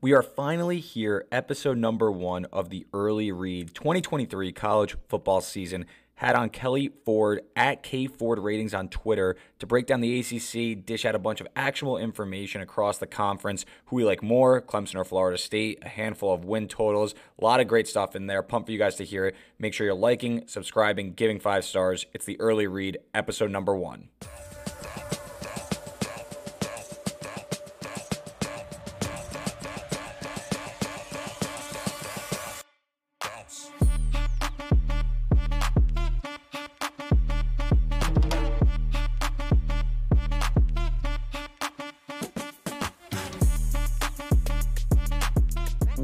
We are finally here, episode number one of the early read 2023 college football season. Had on Kelley Ford at K Ford Ratings on Twitter to break down the ACC, dish out a bunch of actionable information across the conference, who we like more, Clemson or Florida State, a handful of win totals, a lot of great stuff in there. Pump for you guys to hear it. Make sure you're liking, subscribing, giving five stars. It's the early read, episode number one.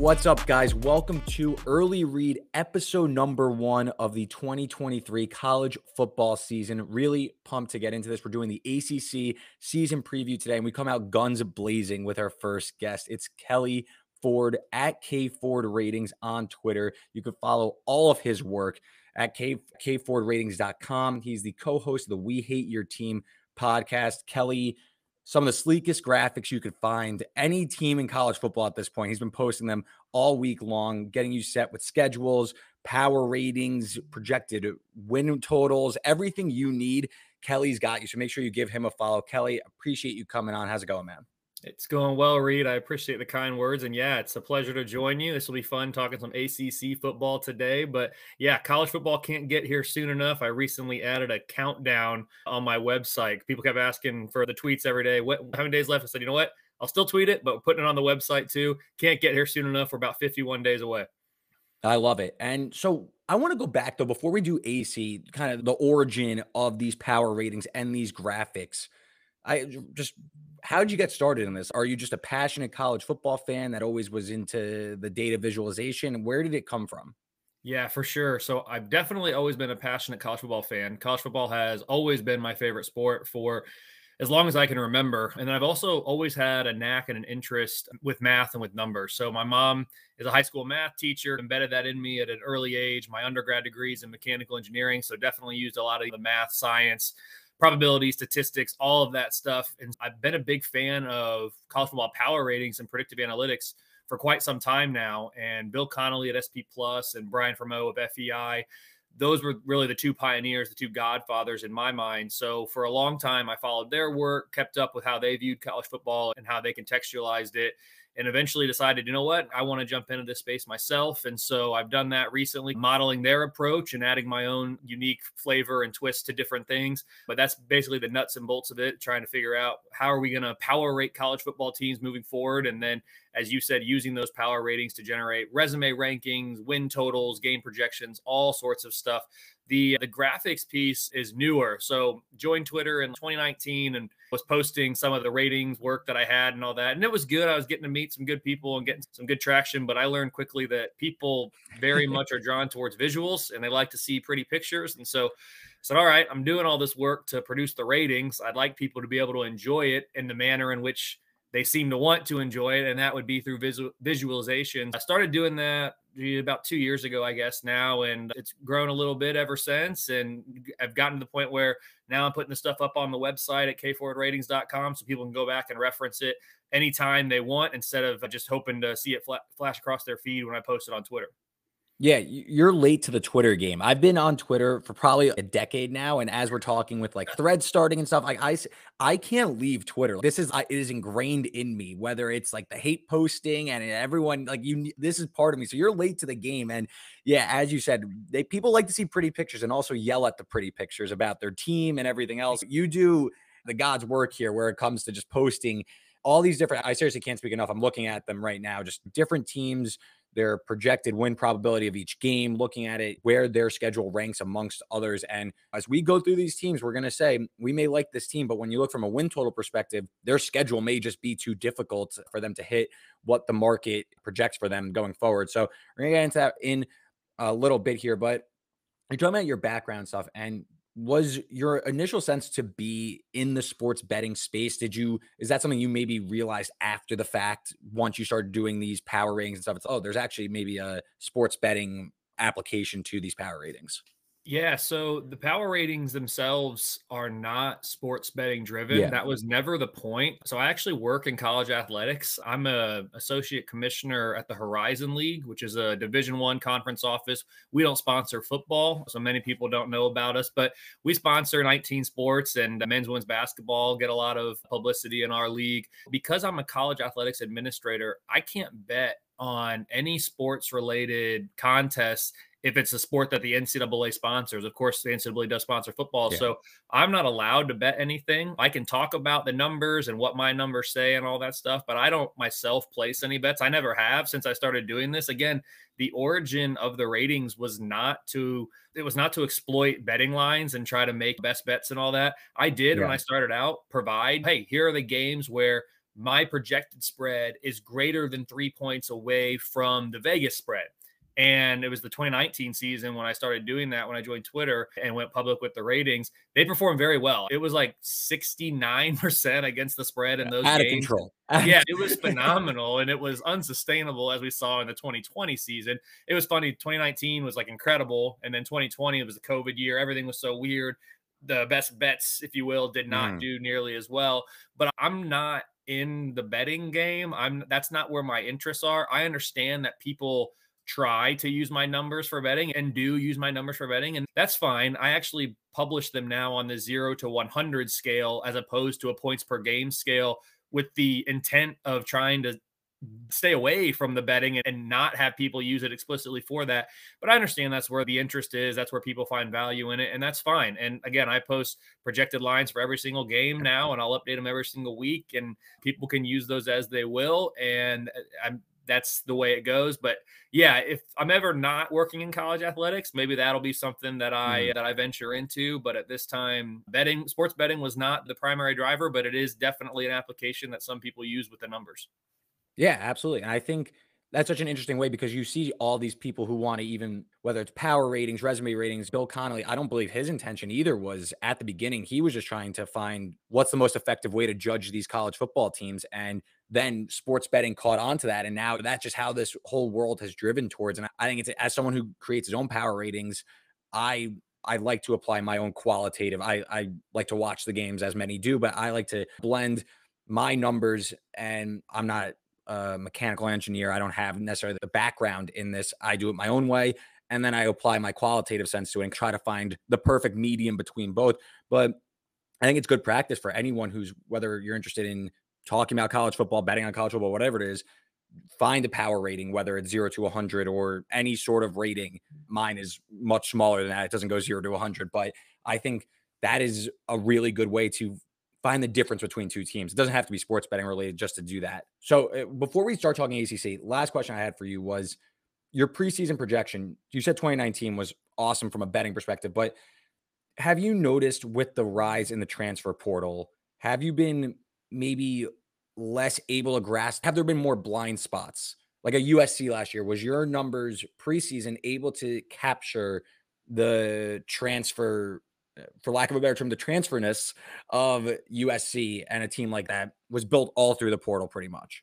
What's up, guys? Welcome to Early Read, episode number one of the 2023 college football season. Really pumped to get into this. We're doing the ACC season preview today, and we come out guns blazing with our first guest. It's Kelley Ford at K Ford Ratings on Twitter. You can follow all of his work at K, kfordratings.com. He's the co host of the We Hate Your Team podcast. Kelley, some of the sleekest graphics you could find any team in college football at this point. He's been posting them all week long, getting you set with schedules, power ratings, projected win totals, everything you need. Kelley's got you. So make sure you give him a follow. Kelley, appreciate you coming on. How's it going, man? It's going well, Reed. I appreciate the kind words. And yeah, it's a pleasure to join you. This will be fun talking some ACC football today. But yeah, college football can't get here soon enough. I recently added a countdown on my website. People kept asking for the tweets every day. What, how many days left? I said, you know what? I'll still tweet it, but putting it on the website too. Can't get here soon enough. We're about 51 days away. I love it. And so I want to go back though, before we do AC, kind of the origin of these power ratings and these graphics. I just how did you get started in this? Are you just a passionate college football fan that always was into the data visualization? Where did it come from? Yeah, for sure. So I've definitely always been a passionate college football fan. College football has always been my favorite sport for as long as I can remember. And I've also always had a knack and an interest with math and with numbers. So my mom is a high school math teacher, embedded that in me at an early age. My undergrad degrees in mechanical engineering, so definitely used a lot of the math, science, probability, statistics, all of that stuff. And I've been a big fan of college football power ratings and predictive analytics for quite some time now. And Bill Connelly at SP Plus and Brian Fremeau of FEI, those were really the two pioneers, the two godfathers in my mind. So for a long time, I followed their work, kept up with how they viewed college football and how they contextualized it and eventually decided, you know what, I want to jump into this space myself. And so I've done that recently, modeling their approach and adding my own unique flavor and twist to different things. But that's basically the nuts and bolts of it, trying to figure out how are we going to power rate college football teams moving forward. And then, as you said, using those power ratings to generate resume rankings, win totals, game projections, all sorts of stuff the the graphics piece is newer. So joined Twitter in 2019 and was posting some of the ratings work that I had and all that. And it was good. I was getting to meet some good people and getting some good traction, but I learned quickly that people very much are drawn towards visuals and they like to see pretty pictures. And so I said, all right, I'm doing all this work to produce the ratings. I'd like people to be able to enjoy it in the manner in which they seem to want to enjoy it, and that would be through visual, visualization. I started doing that about two years ago, I guess now, and it's grown a little bit ever since. And I've gotten to the point where now I'm putting the stuff up on the website at kfordratings.com so people can go back and reference it anytime they want instead of just hoping to see it flash across their feed when I post it on Twitter. Yeah, you're late to the Twitter game. I've been on Twitter for probably a decade now, and as we're talking with like threads starting and stuff, like I, I can't leave Twitter. This is it is ingrained in me. Whether it's like the hate posting and everyone like you, this is part of me. So you're late to the game, and yeah, as you said, they people like to see pretty pictures and also yell at the pretty pictures about their team and everything else. You do the God's work here, where it comes to just posting all these different. I seriously can't speak enough. I'm looking at them right now, just different teams their projected win probability of each game, looking at it, where their schedule ranks amongst others. And as we go through these teams, we're going to say mm, we may like this team, but when you look from a win total perspective, their schedule may just be too difficult for them to hit what the market projects for them going forward. So we're going to get into that in a little bit here, but you're talking about your background stuff and was your initial sense to be in the sports betting space did you is that something you maybe realized after the fact once you started doing these power ratings and stuff it's oh there's actually maybe a sports betting application to these power ratings Yeah, so the power ratings themselves are not sports betting driven. Yeah. That was never the point. So I actually work in college athletics. I'm a associate commissioner at the Horizon League, which is a Division 1 conference office. We don't sponsor football, so many people don't know about us, but we sponsor 19 sports and men's women's basketball get a lot of publicity in our league. Because I'm a college athletics administrator, I can't bet on any sports related contests if it's a sport that the NCAA sponsors. Of course, the NCAA does sponsor football. Yeah. So I'm not allowed to bet anything. I can talk about the numbers and what my numbers say and all that stuff, but I don't myself place any bets. I never have since I started doing this. Again, the origin of the ratings was not to it was not to exploit betting lines and try to make best bets and all that. I did yeah. when I started out provide, hey, here are the games where my projected spread is greater than 3 points away from the Vegas spread. And it was the 2019 season when I started doing that when I joined Twitter and went public with the ratings. They performed very well. It was like 69% against the spread in those out games. of control. yeah, it was phenomenal and it was unsustainable as we saw in the 2020 season. It was funny. 2019 was like incredible. And then 2020, it was the COVID year. Everything was so weird. The best bets, if you will, did not mm. do nearly as well. But I'm not in the betting game. I'm that's not where my interests are. I understand that people try to use my numbers for betting and do use my numbers for betting. And that's fine. I actually publish them now on the zero to 100 scale as opposed to a points per game scale with the intent of trying to stay away from the betting and not have people use it explicitly for that. But I understand that's where the interest is. That's where people find value in it. And that's fine. And again, I post projected lines for every single game now, and I'll update them every single week. And people can use those as they will. And uh, I'm that's the way it goes. But yeah, if I'm ever not working in college athletics, maybe that'll be something that I mm. that I venture into. But at this time, betting sports betting was not the primary driver, but it is definitely an application that some people use with the numbers. Yeah, absolutely. And I think that's such an interesting way because you see all these people who want to even whether it's power ratings, resume ratings. Bill Connelly, I don't believe his intention either was at the beginning. He was just trying to find what's the most effective way to judge these college football teams. And then sports betting caught on to that. And now that's just how this whole world has driven towards. And I think it's as someone who creates his own power ratings, I I like to apply my own qualitative. I, I like to watch the games as many do, but I like to blend my numbers and I'm not a mechanical engineer. I don't have necessarily the background in this. I do it my own way. And then I apply my qualitative sense to it and try to find the perfect medium between both. But I think it's good practice for anyone who's, whether you're interested in talking about college football, betting on college football, whatever it is, find a power rating, whether it's zero to 100 or any sort of rating. Mine is much smaller than that. It doesn't go zero to 100, but I think that is a really good way to find the difference between two teams. It doesn't have to be sports betting related just to do that. So uh, before we start talking ACC, last question I had for you was your preseason projection. You said 2019 was awesome from a betting perspective, but have you noticed with the rise in the transfer portal, have you been maybe less able to grasp? Have there been more blind spots? Like a USC last year, was your numbers preseason able to capture the transfer uh, for lack of a better term, the transferness of USC and a team like that was built all through the portal pretty much.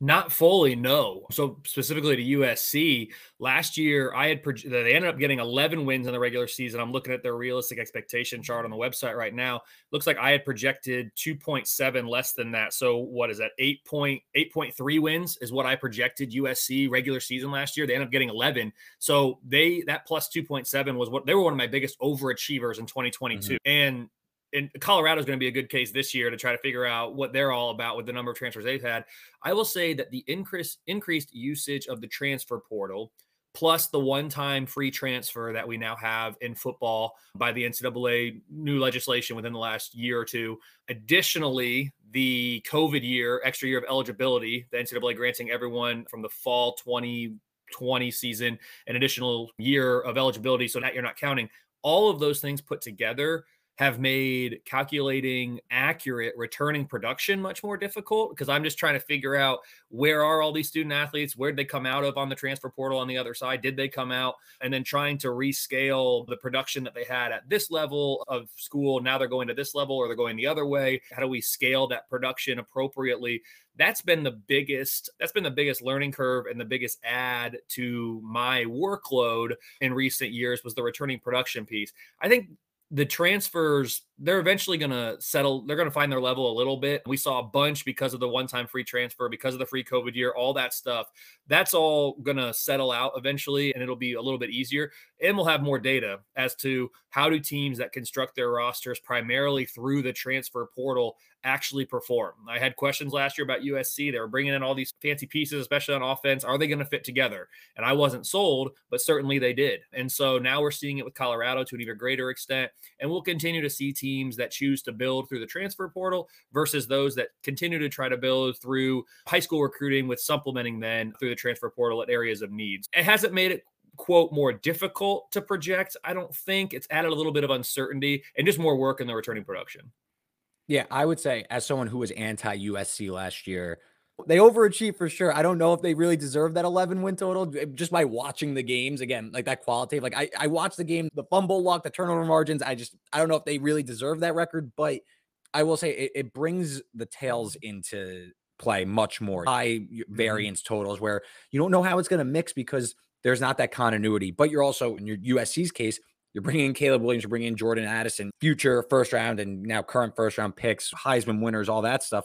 Not fully, no. So specifically to USC, last year I had they ended up getting 11 wins in the regular season. I'm looking at their realistic expectation chart on the website right now. Looks like I had projected 2.7 less than that. So what is that? 8.8.3 wins is what I projected USC regular season last year. They ended up getting 11. So they that plus 2.7 was what they were one of my biggest overachievers in 2022. Mm-hmm. And and Colorado is going to be a good case this year to try to figure out what they're all about with the number of transfers they've had. I will say that the increase increased usage of the transfer portal plus the one-time free transfer that we now have in football by the NCAA new legislation within the last year or two. Additionally, the COVID year, extra year of eligibility, the NCAA granting everyone from the fall 2020 season an additional year of eligibility so that you're not counting. All of those things put together have made calculating accurate returning production much more difficult because I'm just trying to figure out where are all these student athletes? Where did they come out of on the transfer portal on the other side? Did they come out? And then trying to rescale the production that they had at this level of school. Now they're going to this level or they're going the other way. How do we scale that production appropriately? that's been the biggest that's been the biggest learning curve and the biggest add to my workload in recent years was the returning production piece. I think the transfers they're eventually going to settle they're going to find their level a little bit we saw a bunch because of the one time free transfer because of the free covid year all that stuff. That's all going to settle out eventually and it'll be a little bit easier and we'll have more data as to how do teams that construct their rosters primarily through the transfer portal actually perform. I had questions last year about USC. They were bringing in all these fancy pieces, especially on offense. Are they going to fit together? And I wasn't sold, but certainly they did. And so now we're seeing it with Colorado to an even greater extent. And we'll continue to see teams that choose to build through the transfer portal versus those that continue to try to build through high school recruiting with supplementing then through the transfer portal at areas of needs. It hasn't made it quote more difficult to project. I don't think it's added a little bit of uncertainty and just more work in the returning production. Yeah, I would say as someone who was anti USC last year, they overachieved for sure. I don't know if they really deserve that 11 win total just by watching the games again, like that qualitative. Like I, I watched the game, the fumble luck, the turnover margins. I just, I don't know if they really deserve that record, but I will say it, it brings the tails into play much more high mm-hmm. variance totals where you don't know how it's going to mix because there's not that continuity. But you're also in your USC's case, you're bringing in Caleb Williams, you're bringing in Jordan Addison, future first round and now current first round picks, Heisman winners, all that stuff.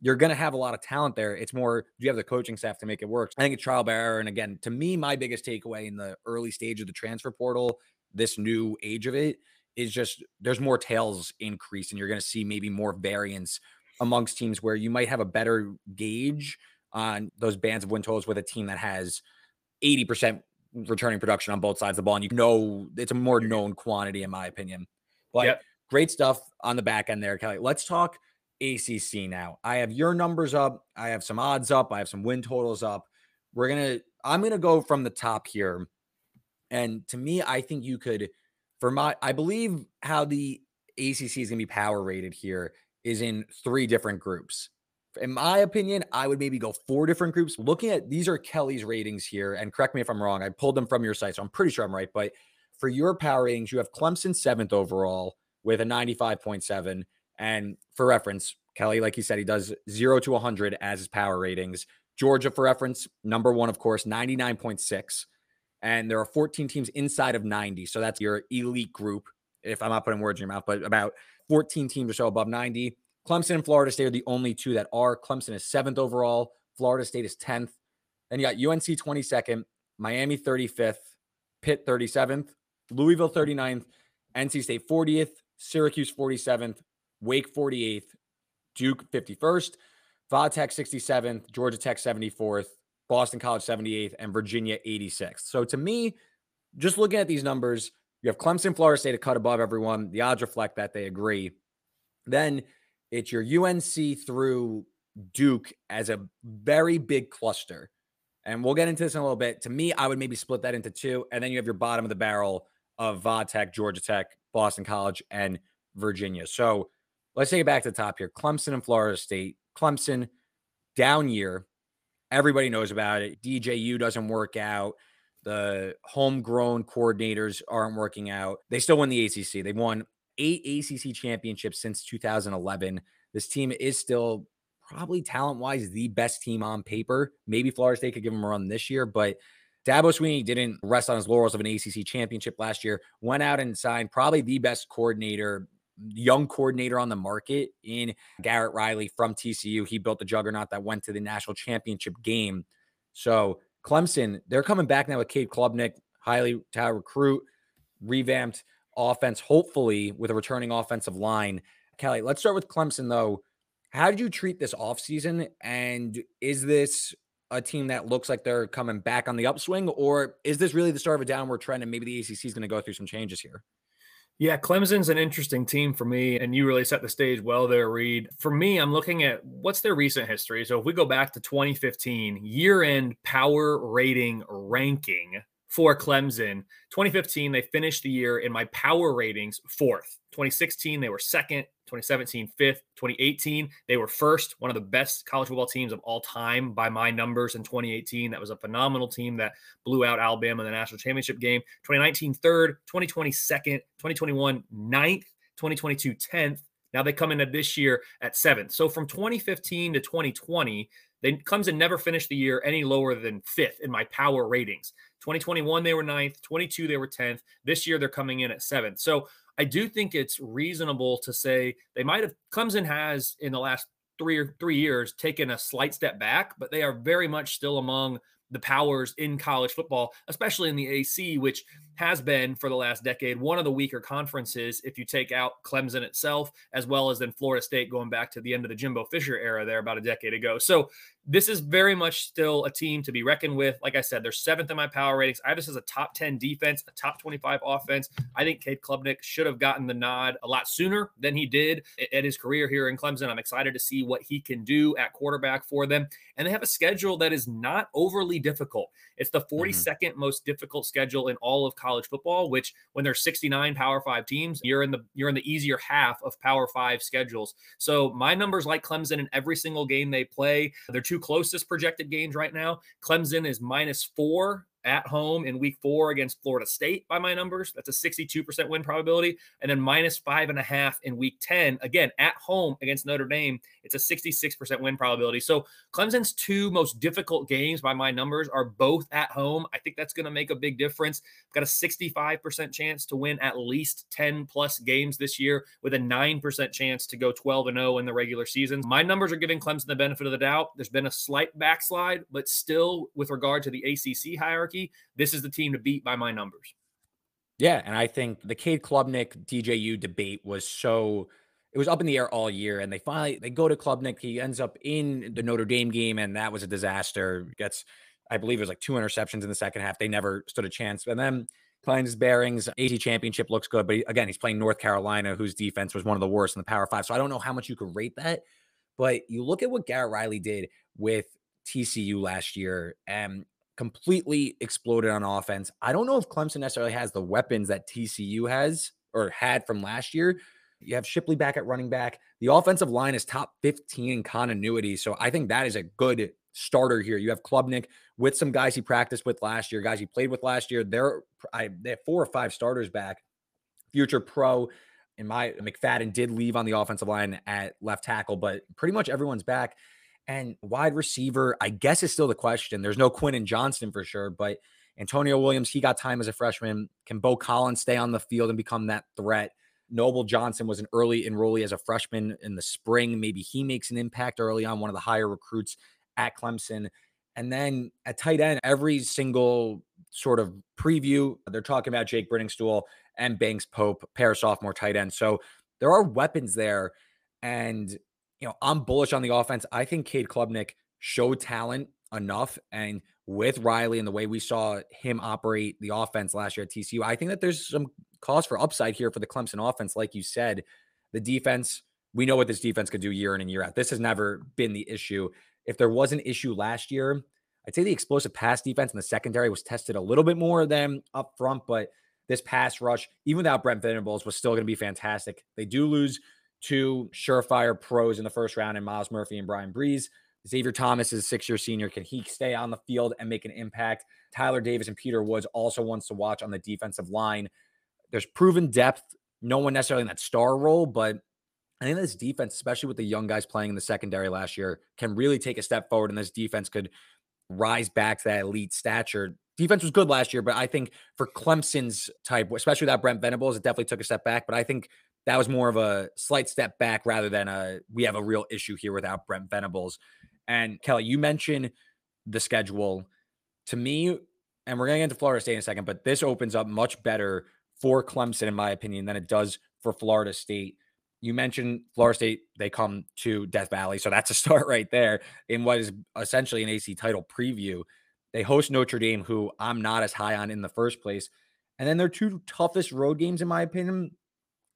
You're going to have a lot of talent there. It's more, do you have the coaching staff to make it work? I think it's trial by error. And again, to me, my biggest takeaway in the early stage of the transfer portal, this new age of it, is just there's more tails increase and you're going to see maybe more variance amongst teams where you might have a better gauge on those bands of win totals with a team that has 80% returning production on both sides of the ball. And you know, it's a more known quantity, in my opinion. But yep. great stuff on the back end there, Kelley. Let's talk ACC now. I have your numbers up. I have some odds up. I have some win totals up. We're going to, I'm going to go from the top here. And to me, I think you could, for my, I believe how the ACC is going to be power rated here is in three different groups in my opinion, I would maybe go four different groups. Looking at these are Kelley's ratings here, and correct me if I'm wrong. I pulled them from your site, so I'm pretty sure I'm right. But for your power ratings, you have Clemson seventh overall with a 95.7. And for reference, Kelley, like he said, he does zero to 100 as his power ratings. Georgia, for reference, number one, of course, 99.6. And there are 14 teams inside of 90. So that's your elite group, if I'm not putting words in your mouth, but about 14 teams or so above 90. Clemson and Florida State are the only two that are. Clemson is seventh overall. Florida State is 10th. Then you got UNC 22nd, Miami 35th, Pitt 37th, Louisville 39th, NC State 40th, Syracuse 47th, Wake 48th, Duke 51st, Va Tech 67th, Georgia Tech 74th, Boston College 78th, and Virginia 86th. So to me, just looking at these numbers, you have Clemson, Florida State a cut above everyone. The odds reflect that they agree. Then it's your UNC through Duke as a very big cluster. And we'll get into this in a little bit. To me, I would maybe split that into two. And then you have your bottom of the barrel of Va Tech, Georgia Tech, Boston College, and Virginia. So let's take it back to the top here. Clemson and Florida State. Clemson, down year. Everybody knows about it. DJU doesn't work out. The homegrown coordinators aren't working out. They still win the ACC. They won eight ACC championships since 2011. This team is still probably talent wise the best team on paper. Maybe Florida State could give them a run this year, but Dabo Swinney didn't rest on his laurels of an ACC championship last year. Went out and signed probably the best coordinator, young coordinator on the market in Garrett Riley from TCU. He built the juggernaut that went to the national championship game. So Clemson, they're coming back now with Cade Klubnik, highly touted recruit, revamped offense, hopefully with a returning offensive line. Kelley, let's start with Clemson though. How did you treat this offseason? And is this a team that looks like they're coming back on the upswing, or is this really the start of a downward trend and maybe the ACC is going to go through some changes here? Yeah, Clemson's an interesting team for me, and you really set the stage well there, Reed. For me, I'm looking at what's their recent history. So if we go back to 2015, year end power rating ranking for Clemson. 2015, they finished the year in my power ratings fourth. 2016, they were second. 2017, fifth. 2018, they were first, one of the best college football teams of all time by my numbers in 2018. That was a phenomenal team that blew out Alabama in the national championship game. 2019, third. 2020, second. 2021, ninth. 2022, 10th. Now they come into this year at seventh. So from 2015 to 2020, they Clemson never finished the year any lower than fifth in my power ratings. 2021 they were ninth, 22 they were 10th. This year they're coming in at seventh. So I do think it's reasonable to say they might have Clemson has in the last three or three years taken a slight step back, but they are very much still among the powers in college football, especially in the AC, which has been for the last decade one of the weaker conferences if you take out Clemson itself, as well as then Florida State going back to the end of the Jimbo Fisher era there about a decade ago. So this is very much still a team to be reckoned with. Like I said, they're seventh in my power ratings. I have this as a top 10 defense, a top 25 offense. I think Cade Klubnik should have gotten the nod a lot sooner than he did at his career here in Clemson. I'm excited to see what he can do at quarterback for them. And they have a schedule that is not overly difficult. It's the 42nd mm-hmm. most difficult schedule in all of college football, which when there's 69 Power 5 teams, you're in the you're in the easier half of Power 5 schedules. So my numbers like Clemson in every single game they play. Their two closest projected games right now, Clemson is minus 4 at home in week four against Florida State by my numbers. That's a 62% win probability. And then minus five and a half in week 10, again, at home against Notre Dame. It's a 66% win probability. So Clemson's two most difficult games by my numbers are both at home. I think that's going to make a big difference. Got a 65% chance to win at least 10 plus games this year with a 9% chance to go 12 and 0 in the regular season. My numbers are giving Clemson the benefit of the doubt. There's been a slight backslide, but still with regard to the ACC hierarchy, this is the team to beat by my numbers. Yeah, and I think the Cade Klubnik DJU debate was so it was up in the air all year, and they finally they go to Klubnik. He ends up in the Notre Dame game, and that was a disaster. Gets, I believe, it was like two interceptions in the second half. They never stood a chance. And then his bearings. AC championship looks good, but he, again, he's playing North Carolina, whose defense was one of the worst in the Power Five. So I don't know how much you could rate that, but you look at what Garrett Riley did with TCU last year, and completely exploded on offense. I don't know if Clemson necessarily has the weapons that TCU has or had from last year. You have Shipley back at running back. The offensive line is top 15 in continuity. So I think that is a good starter here. You have Klubnik with some guys he practiced with last year, guys he played with last year. They're I, they have four or five starters back. Future pro. And my McFadden did leave on the offensive line at left tackle, but pretty much everyone's back. And wide receiver, I guess, is still the question. There's no Quinn and Johnston for sure, but Antonio Williams, he got time as a freshman. Can Beaux Collins stay on the field and become that threat? Noble Johnson was an early enrollee as a freshman in the spring. Maybe he makes an impact early on, one of the higher recruits at Clemson. And then at tight end, every single sort of preview, they're talking about Jake Briningstool and Banks Pope, pair sophomore tight end. So there are weapons there. And you know, I'm bullish on the offense. I think Cade Klubnik showed talent enough. And with Riley and the way we saw him operate the offense last year at TCU, I think that there's some cause for upside here for the Clemson offense. Like you said, the defense, we know what this defense could do year in and year out. This has never been the issue. If there was an issue last year, I'd say the explosive pass defense in the secondary was tested a little bit more than up front, but this pass rush, even without Brent Venables, was still going to be fantastic. They do lose two surefire pros in the first round in Myles Murphy and Bryan Bresee. Xavier Thomas is a six year senior. Can he stay on the field and make an impact? Tyler Davis and Peter Woods also wants to watch on the defensive line. There's proven depth, no one necessarily in that star role, but I think this defense, especially with the young guys playing in the secondary last year, can really take a step forward. And this defense could rise back to that elite stature. Defense was good last year, but I think for Clemson's type, especially without Brent Venables, it definitely took a step back. But I think that was more of a slight step back rather than a we have a real issue here without Brent Venables. And Kelley, you mentioned the schedule. To me, and we're going to get into Florida State in a second, but this opens up much better for Clemson, in my opinion, than it does for Florida State. You mentioned Florida State, they come to Death Valley. So that's a start right there in what is essentially an AC title preview. They host Notre Dame, who I'm not as high on in the first place. And then their two toughest road games, in my opinion,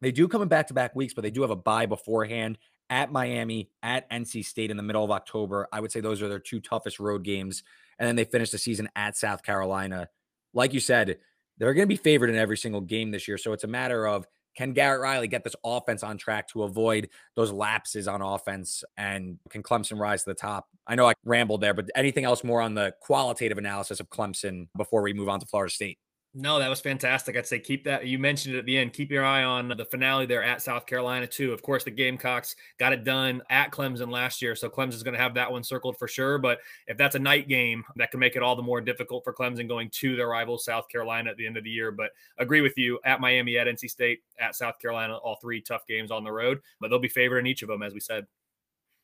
they do come in back to back weeks, but they do have a bye beforehand at Miami, at NC State in the middle of October. I would say those are their two toughest road games. And then they finish the season at South Carolina. Like you said, they're going to be favored in every single game this year. So it's a matter of can Garrett Riley get this offense on track to avoid those lapses on offense? And can Clemson rise to the top? I know I rambled there, but anything else more on the qualitative analysis of Clemson before we move on to Florida State? No, that was fantastic. I'd say keep that. You mentioned it at the end. Keep your eye on the finale there at South Carolina, too. Of course, the Gamecocks got it done at Clemson last year. So Clemson's going to have that one circled for sure. But if that's a night game, that can make it all the more difficult for Clemson going to their rival, South Carolina, at the end of the year. But agree with you at Miami, at NC State, at South Carolina, all three tough games on the road. But they'll be favored in each of them, as we said.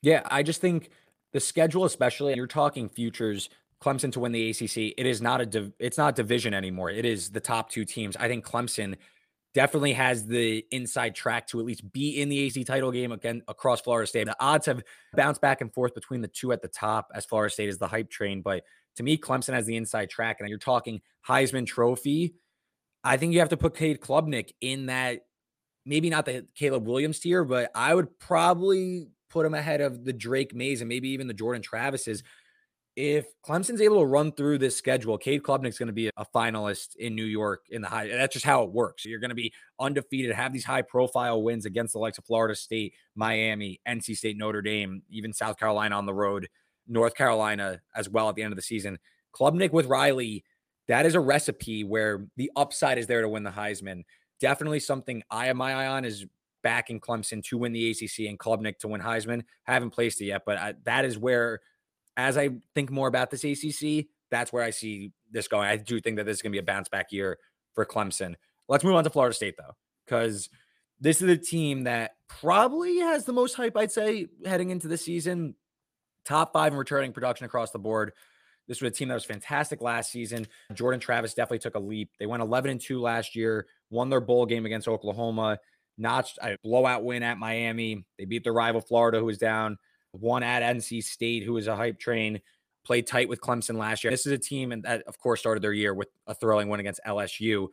Yeah, I just think the schedule, especially, you're talking futures Clemson to win the ACC. It is not a div- it's not division anymore. It is the top two teams. I think Clemson definitely has the inside track to at least be in the AC title game again across Florida State. The odds have bounced back and forth between the two at the top as Florida State is the hype train, but to me Clemson has the inside track and you're talking Heisman trophy. I think you have to put Cade Klubnik in that maybe not the Caleb Williams tier, but I would probably put him ahead of the Drake Mayes and maybe even the Jordan Travises if Clemson's able to run through this schedule, Cade Klubnik's going to be a finalist in New York in the high. That's just how it works. You're going to be undefeated, have these high profile wins against the likes of Florida State, Miami, NC State, Notre Dame, even South Carolina on the road, North Carolina as well at the end of the season. Klubnik with Riley, that is a recipe where the upside is there to win the Heisman. Definitely something I have my eye on is backing Clemson to win the ACC and Klubnik to win Heisman. Haven't placed it yet, but I, that is where as I think more about this ACC, that's where I see this going. I do think that this is going to be a bounce back year for Clemson. Let's move on to Florida State, though, because this is a team that probably has the most hype, I'd say, heading into the season. Top five in returning production across the board. This was a team that was fantastic last season. Jordan Travis definitely took a leap. They went 11 and 2 last year, won their bowl game against Oklahoma, notched a blowout win at Miami. They beat their rival Florida, who was down one at NC State, who was a hype train, played tight with Clemson last year. This is a team and that, of course, started their year with a thrilling win against LSU.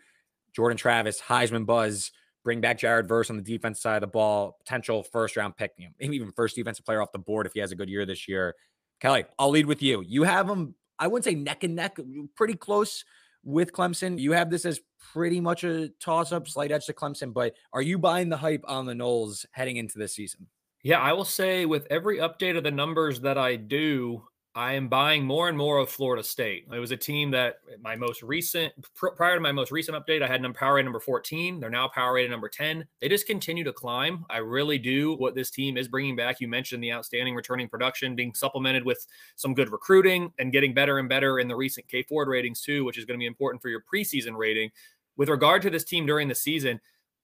Jordan Travis, Heisman buzz, bring back Jared Verse on the defense side of the ball, potential first round pick, you know, maybe even first defensive player off the board if he has a good year this year. Kelley, I'll lead with you. You have them, I wouldn't say neck and neck, pretty close with Clemson. You have this as pretty much a toss up, slight edge to Clemson, but are you buying the hype on the Noles heading into this season? Yeah, I will say with every update of the numbers that I do, I am buying more and more of Florida State. It was a team that eh, my most recent, prior to my most recent update, I had them power rate number 14. They're now power rated number 10. They just continue to climb. I really do what this team is bringing back. You mentioned the outstanding returning production being supplemented with some good recruiting and getting better and better in the recent K Ford ratings too, which is going to be important for your preseason rating. With regard to this team during the season,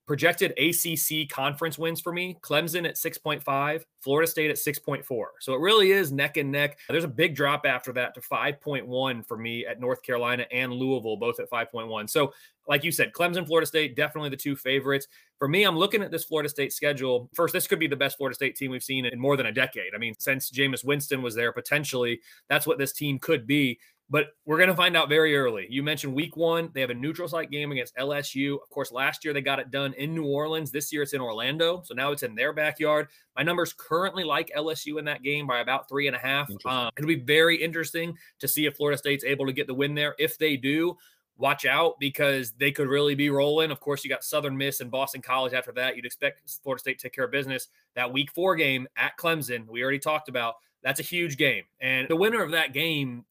projected ACC conference wins for me Clemson at 6.5, Florida State at 6.4. So it really is neck and neck. There's a big drop after that to 5.1 for me at North Carolina and Louisville, both at 5.1. So, like you said, Clemson, Florida State, definitely the two favorites. For me, I'm looking at this Florida State schedule. First, this could be the best Florida State team we've seen in more than a decade. I mean, since Jameis Winston was there, potentially, that's what this team could be but we're going to find out very early. You mentioned week one, they have a neutral site game against LSU. Of course, last year they got it done in New Orleans. This year it's in Orlando. So now it's in their backyard. My numbers currently like LSU in that game by about three and a half. Um, it'll be very interesting to see if Florida State's able to get the win there. If they do, watch out because they could really be rolling. Of course, you got Southern Miss and Boston College after that. You'd expect Florida State to take care of business. That week four game at Clemson, we already talked about. That's a huge game. And the winner of that game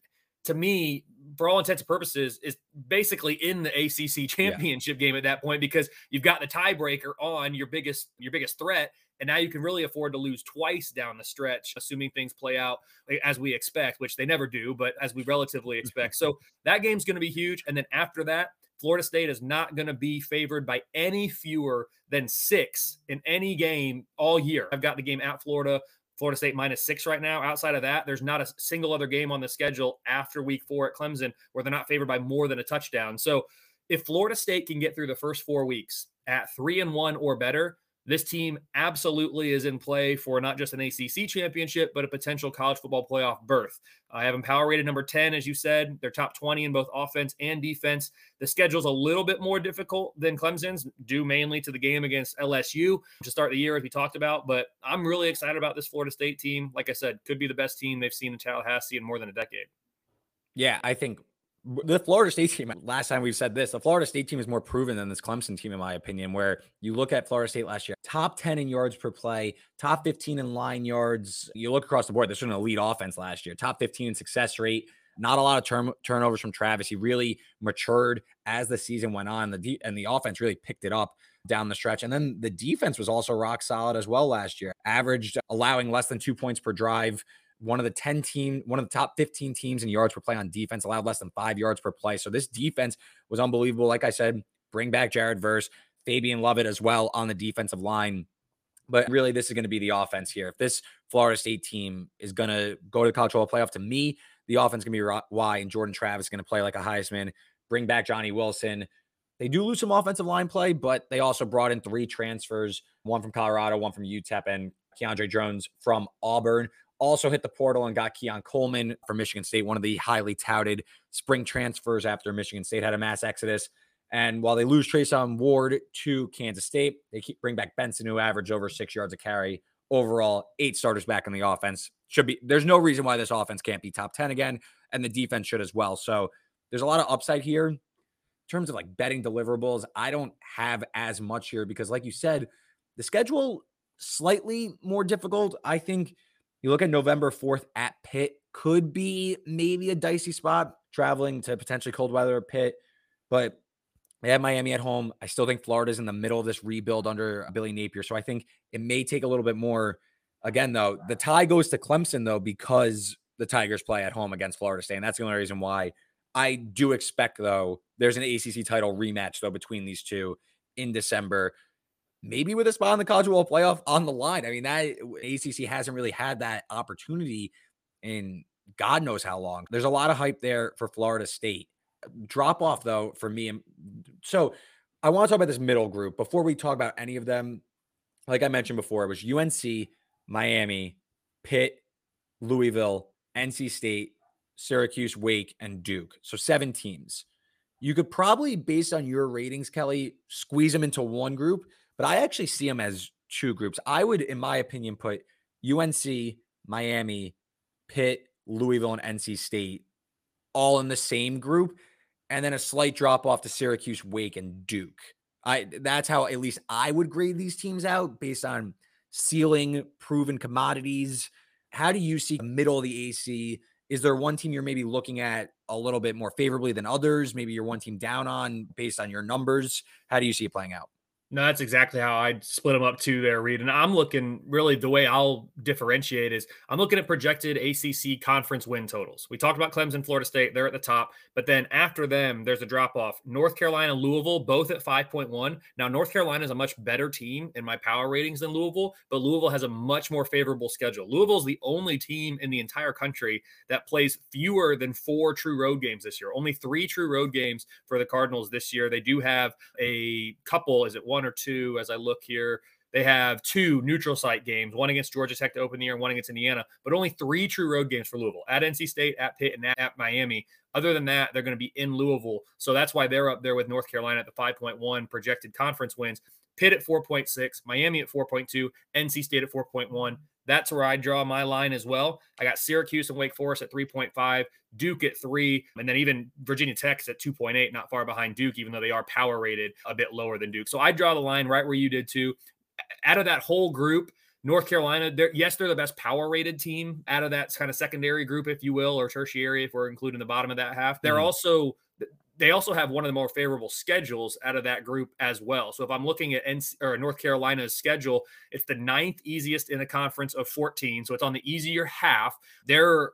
to me, for all intents and purposes, is basically in the ACC championship yeah. game at that point because you've got the tiebreaker on your biggest your biggest threat, and now you can really afford to lose twice down the stretch, assuming things play out eh, as we expect, which they never do, but as we relatively expect. so that game's going to be huge, and then after that. Florida State is not going to be favored by any fewer than six in any game all year. I've got the game at Florida Florida State minus six right now. Outside of that, there's not a single other game on the schedule after week four at Clemson where they're not favored by more than a touchdown. So if Florida State can get through the first four weeks at three and one or better, this team absolutely is in play for not just an ACC championship, but a potential college football playoff berth. I have them power rated number 10, as you said. They're top 20 in both offense and defense. The schedule's a little bit more difficult than Clemson's, due mainly to the game against LSU to start the year, as we talked about. But I'm really excited about this Florida State team. Like I said, could be the best team they've seen in Tallahassee in more than a decade. Yeah, I think the Florida State team, last time we've said this, the Florida State team is more proven than this Clemson team, in my opinion, where you look at Florida State last year, top 10 in yards per play, top 15 in line yards. You look across the board, this was an elite offense last year, top 15 in success rate. Not a lot of turn- turnovers from Travis. He really matured as the season went on. The and the offense really picked it up down the stretch. And then the defense was also rock solid as well last year. Averaged allowing less than two points per drive. One of the 10 team, one of the top 15 teams in yards per play on defense, allowed less than five yards per play. So this defense was unbelievable. Like I said, bring back Jared Verse, Fabian Lovett as well on the defensive line. But really, this is going to be the offense here. If this Florida State team is going to go to the college football playoff, to me, the offense is going to be why. And Jordan Travis is going to play like a Heisman, bring back Johnny Wilson. They do lose some offensive line play, but they also brought in three transfers one from Colorado, one from UTEP, and Keandre Jones from Auburn. Also hit the portal and got Keon Coleman from Michigan State, one of the highly touted spring transfers after Michigan State had a mass exodus. And while they lose Treshaun Ward to Kansas State, they keep bring back Benson, who averaged over six yards a carry. Overall, eight starters back in the offense. Should be there's no reason why this offense can't be top 10 again, and the defense should as well. So there's a lot of upside here in terms of like betting deliverables, I don't have as much here because, like you said, the schedule slightly more difficult. I think you look at November 4th at Pitt, could be maybe a dicey spot traveling to potentially cold weather Pitt, but they have Miami at home. I still think Florida's in the middle of this rebuild under Billy Napier. So I think it may take a little bit more. Again, though, the tie goes to Clemson, though, because the Tigers play at home against Florida State. And that's the only reason why I do expect, though, there's an ACC title rematch, though, between these two in December. Maybe with a spot in the college football playoff on the line. I mean, that ACC hasn't really had that opportunity in God knows how long. There's a lot of hype there for Florida State. Drop off, though, for me. So I want to talk about this middle group before we talk about any of them. Like I mentioned before, it was UNC, Miami, Pitt, Louisville, NC State, Syracuse, Wake, and Duke. So seven teams. You could probably, based on your ratings, Kelley, squeeze them into one group, but I actually see them as two groups. I would, in my opinion, put UNC, Miami, Pitt, Louisville, and NC State all in the same group, and then a slight drop off to Syracuse, Wake, and Duke. I that's how at least I would grade these teams out based on ceiling, proven commodities. How do you see middle of the AC is there one team you're maybe looking at a little bit more favorably than others? Maybe you're one team down on based on your numbers. How do you see it playing out? No, that's exactly how I'd split them up too there, Reed. And I'm looking really the way I'll differentiate is I'm looking at projected ACC conference win totals. We talked about Clemson, Florida State, they're at the top. But then after them, there's a drop off. North Carolina, Louisville, both at 5.1. Now, North Carolina is a much better team in my power ratings than Louisville, but Louisville has a much more favorable schedule. Louisville is the only team in the entire country that plays fewer than four true road games this year. Only three true road games for the Cardinals this year. They do have a couple, is it one? One or two as I look here. They have two neutral site games, one against Georgia Tech to open the year and one against Indiana, but only three true road games for Louisville at NC State, at Pitt, and at Miami. Other than that, they're going to be in Louisville. So that's why they're up there with North Carolina at the 5.1 projected conference wins. Pitt at 4.6, Miami at 4.2, NC State at 4.1. That's where I draw my line as well. I got Syracuse and Wake Forest at 3.5, Duke at three, and then even Virginia Tech's at 2.8, not far behind Duke, even though they are power rated a bit lower than Duke. So I draw the line right where you did too. Out of that whole group, North Carolina, they're, yes, they're the best power rated team out of that kind of secondary group, if you will, or tertiary, if we're including the bottom of that half. They're mm-hmm. also they also have one of the more favorable schedules out of that group as well. So if I'm looking at NC, or North Carolina's schedule, it's the ninth easiest in the conference of 14. So it's on the easier half. They're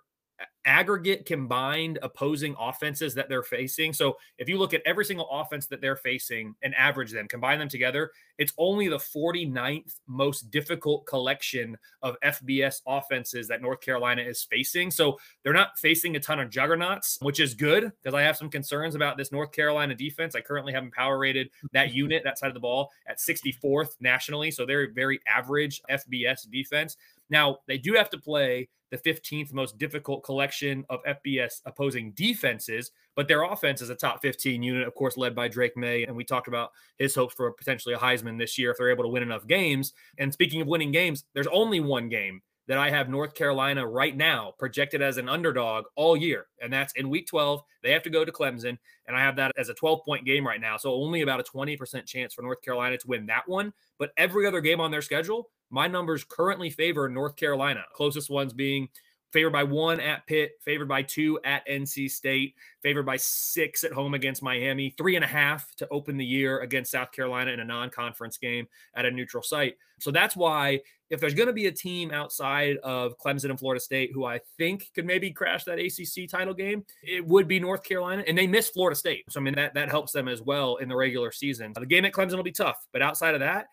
aggregate combined opposing offenses that they're facing. So if you look at every single offense that they're facing and average them, combine them together, it's only the 49th most difficult collection of FBS offenses that North Carolina is facing. So they're not facing a ton of juggernauts, which is good because I have some concerns about this North Carolina defense. I currently haven't power rated that unit, that side of the ball, at 64th nationally. So they're a very average FBS defense. Now, they do have to play the 15th most difficult collection of FBS opposing defenses, but their offense is a top 15 unit, of course, led by Drake Maye. And we talked about his hopes for potentially a Heisman this year if they're able to win enough games. And speaking of winning games, there's only one game that I have North Carolina right now projected as an underdog all year, and that's in week 12. They have to go to Clemson, and I have that as a 12 point game right now. So only about a 20% chance for North Carolina to win that one. But every other game on their schedule, my numbers currently favor North Carolina. Closest ones being favored by one at Pitt, favored by two at NC State, favored by six at home against Miami, three and a half to open the year against South Carolina in a non conference game at a neutral site. So that's why, if there's going to be a team outside of Clemson and Florida State who I think could maybe crash that ACC title game, it would be North Carolina. And they miss Florida State. So, I mean, that, that helps them as well in the regular season. The game at Clemson will be tough. But outside of that,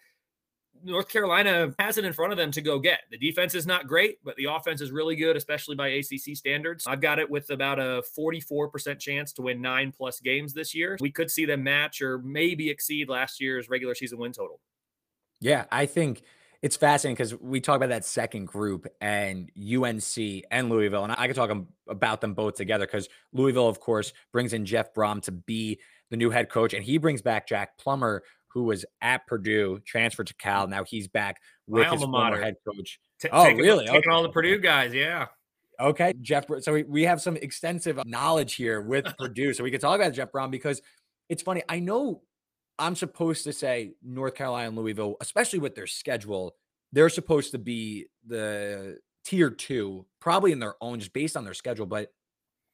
North Carolina has it in front of them to go get. The defense is not great, but the offense is really good, especially by ACC standards. I've got it with about a 44% chance to win nine plus games this year. We could see them match or maybe exceed last year's regular season win total. Yeah, I think it's fascinating because we talk about that second group and UNC and Louisville, and I could talk about them both together because Louisville, of course, brings in Jeff Brohm to be the new head coach, and he brings back Jack Plummer, who was at Purdue, transferred to Cal. Now he's back with My his former head coach. T- oh, taking, really? Taking okay. all the Purdue guys, yeah. Okay, Jeff. So we, we have some extensive knowledge here with Purdue, so we can talk about Jeff Brohm because it's funny. I know I'm supposed to say North Carolina and Louisville, especially with their schedule, they're supposed to be the tier two, probably in their own, just based on their schedule. But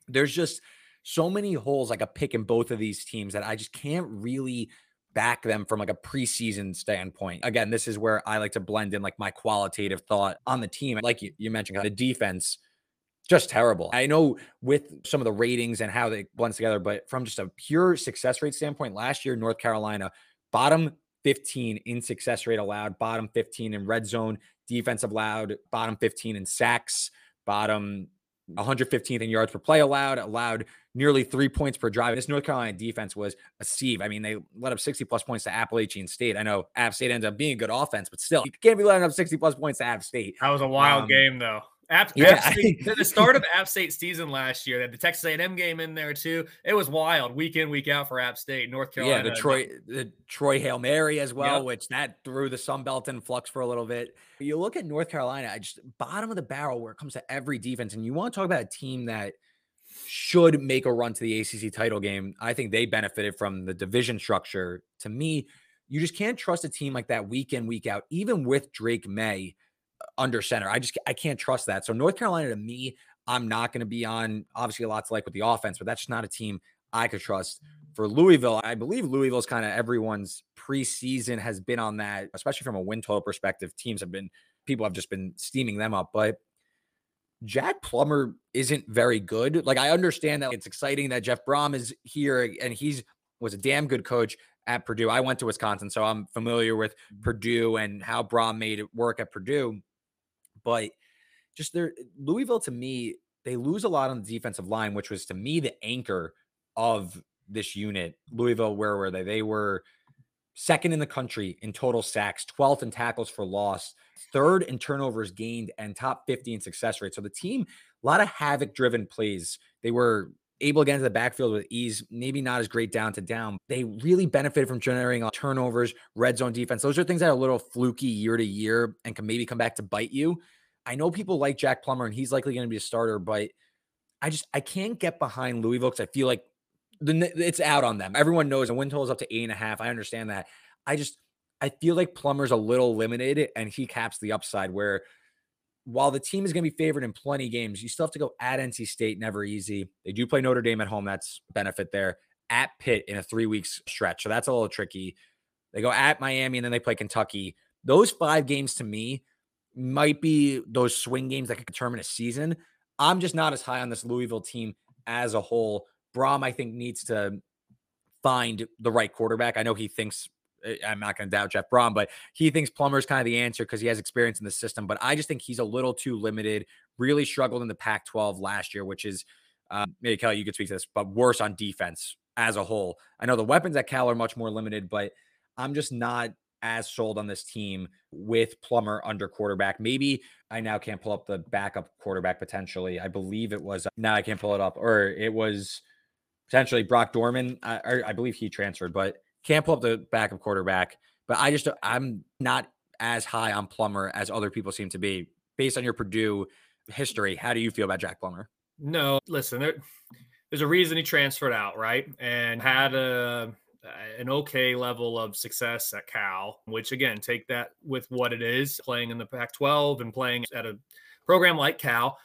there's just so many holes like a pick in both of these teams that I just can't really back them from like a preseason standpoint. Again, this is where I like to blend in like my qualitative thought on the team. Like you, you mentioned, the defense just terrible. I know with some of the ratings and how they blends together, but from just a pure success rate standpoint, last year North Carolina bottom 15 in success rate allowed, bottom 15 in red zone defensive allowed, bottom 15 in sacks, bottom 115th in yards per play allowed, allowed nearly three points per drive. This North Carolina defense was a sieve. I mean, they let up 60 plus points to Appalachian State. I know App State ends up being a good offense, but still, you can't be letting up 60 plus points to App State. That was a wild um, game, though. App, yeah, App State, the start of App State season last year, they had the Texas A&M game in there too. It was wild, week in, week out for App State, North Carolina. Yeah, the Troy, the Troy Hail Mary as well, yep. which that threw the Sun Belt in flux for a little bit. You look at North Carolina, I just bottom of the barrel where it comes to every defense, and you want to talk about a team that should make a run to the ACC title game. I think they benefited from the division structure. To me, you just can't trust a team like that week in, week out, even with Drake Maye under center. I just I can't trust that. So North Carolina to me, I'm not going to be on obviously a lot to like with the offense, but that's just not a team I could trust. For Louisville, I believe Louisville's kind of everyone's preseason has been on that, especially from a win total perspective. Teams have been people have just been steaming them up, but Jack Plummer isn't very good. Like I understand that it's exciting that Jeff Brohm is here and he's was a damn good coach at Purdue. I went to Wisconsin, so I'm familiar with mm-hmm. Purdue and how Brohm made it work at Purdue. But just there, Louisville to me, they lose a lot on the defensive line, which was to me the anchor of this unit. Louisville, where were they? They were second in the country in total sacks, 12th in tackles for loss, third in turnovers gained, and top 50 in success rate. So the team, a lot of havoc driven plays. They were able to get into the backfield with ease, maybe not as great down to down. They really benefited from generating uh, turnovers, red zone defense. Those are things that are a little fluky year to year and can maybe come back to bite you. I know people like Jack Plummer and he's likely going to be a starter, but I just I can't get behind Louisville because I feel like the it's out on them. Everyone knows a win total is up to eight and a half. I understand that. I just I feel like Plummer's a little limited and he caps the upside where while the team is going to be favored in plenty games, you still have to go at NC State, never easy. They do play Notre Dame at home. That's benefit there. At Pitt in a three weeks stretch. So that's a little tricky. They go at Miami and then they play Kentucky. Those five games to me might be those swing games that could determine a season. I'm just not as high on this Louisville team as a whole. Brohm, I think, needs to find the right quarterback. I know he thinks I'm not going to doubt Jeff Brohm, but he thinks Plummer's kind of the answer because he has experience in the system. But I just think he's a little too limited. Really struggled in the Pac-12 last year, which is um, maybe Kelly, you could speak to this, but worse on defense as a whole. I know the weapons at Cal are much more limited, but I'm just not as sold on this team with Plummer under quarterback. Maybe I now can't pull up the backup quarterback potentially. I believe it was now I can't pull it up, or it was potentially Brock Domann. I, I believe he transferred, but can't pull up the backup quarterback, but I just I'm not as high on Plummer as other people seem to be. Based on your Purdue history, how do you feel about Jack Plummer? No, listen, there, there's a reason he transferred out, right? And had a an okay level of success at Cal, which again, take that with what it is, playing in the Pac-12 and playing at a program like Cal.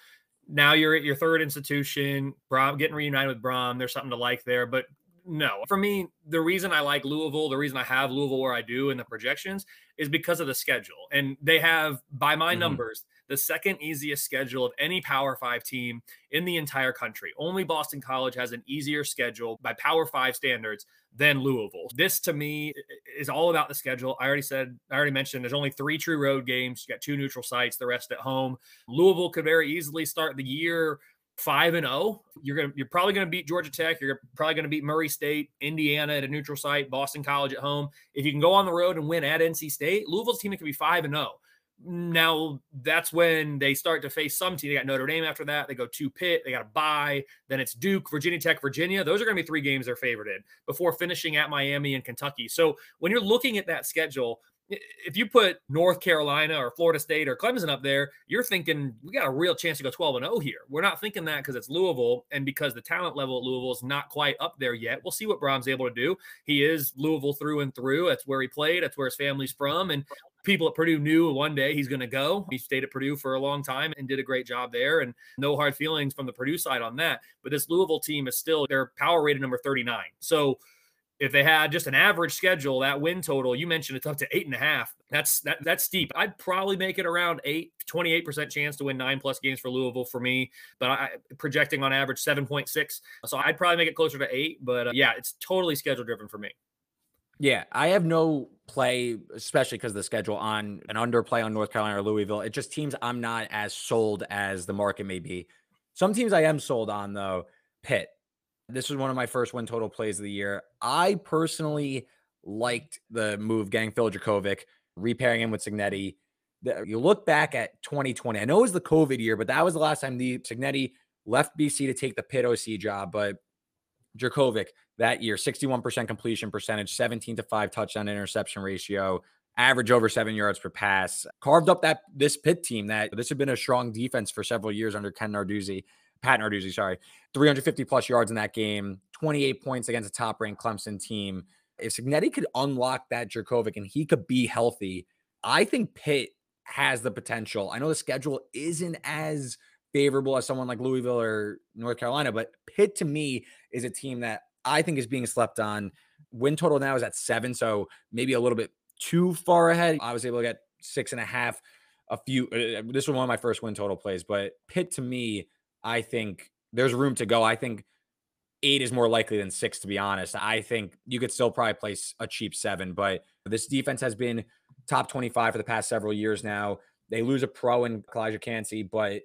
now you're at your third institution, Brohm, getting reunited with Brohm. There's something to like there, but no, for me, the reason I like Louisville, the reason I have Louisville where I do in the projections is because of the schedule. And they have, by my mm-hmm. numbers, the second easiest schedule of any Power Five team in the entire country. Only Boston College has an easier schedule by Power Five standards than Louisville. This to me is all about the schedule. I already said, I already mentioned there's only three true road games. You got two neutral sites, the rest at home. Louisville could very easily start the year five and zero. Oh. You're gonna you're probably gonna beat Georgia Tech. You're probably gonna beat Murray State, Indiana at a neutral site, Boston College at home. If you can go on the road and win at NC State, Louisville's team could be five and zero. Oh. Now that's when they start to face some team. They got Notre Dame after that. They go to Pitt. They got a bye. Then it's Duke, Virginia Tech, Virginia. Those are going to be three games they're favored in before finishing at Miami and Kentucky. So when you're looking at that schedule, if you put North Carolina or Florida State or Clemson up there, you're thinking we got a real chance to go 12 and 0 here. We're not thinking that because it's Louisville and because the talent level at Louisville is not quite up there yet. We'll see what Brohm's able to do. He is Louisville through and through. That's where he played. That's where his family's from. And people at Purdue knew one day he's going to go. He stayed at Purdue for a long time and did a great job there. And no hard feelings from the Purdue side on that. But this Louisville team is still their power rated number 39. So if they had just an average schedule, that win total, you mentioned it's up to eight and a half. That's that that's steep. I'd probably make it around eight, 28% chance to win nine plus games for Louisville for me, but I projecting on average 7.6. So I'd probably make it closer to eight. But uh, yeah, it's totally schedule driven for me. Yeah, I have no play, especially because the schedule on an underplay on North Carolina or Louisville. It just teams I'm not as sold as the market may be. Some teams I am sold on though. Pitt. This was one of my first win total plays of the year. I personally liked the move Gang Phil Jurkovec, repairing him with Cignetti. You look back at 2020. I know it was the COVID year, but that was the last time the Cignetti left BC to take the Pitt OC job. But Jurkovec that year, 61% completion percentage, 17 to 5 touchdown interception ratio, average over seven yards per pass. Carved up that this Pitt team that this had been a strong defense for several years under Ken Narduzzi. Pat Narduzzi, sorry, 350 plus yards in that game, 28 points against a top ranked Clemson team. If Cignetti could unlock that Jurkovec and he could be healthy, I think Pitt has the potential. I know the schedule isn't as favorable as someone like Louisville or North Carolina, but Pitt to me is a team that I think is being slept on. Win total now is at seven, so maybe a little bit too far ahead. I was able to get six and a half. A few. Uh, this was one of my first win total plays, but Pitt to me I think there's room to go. I think eight is more likely than six, to be honest. I think you could still probably place a cheap seven, but this defense has been top 25 for the past several years now. They lose a pro in Calijah Kancey, but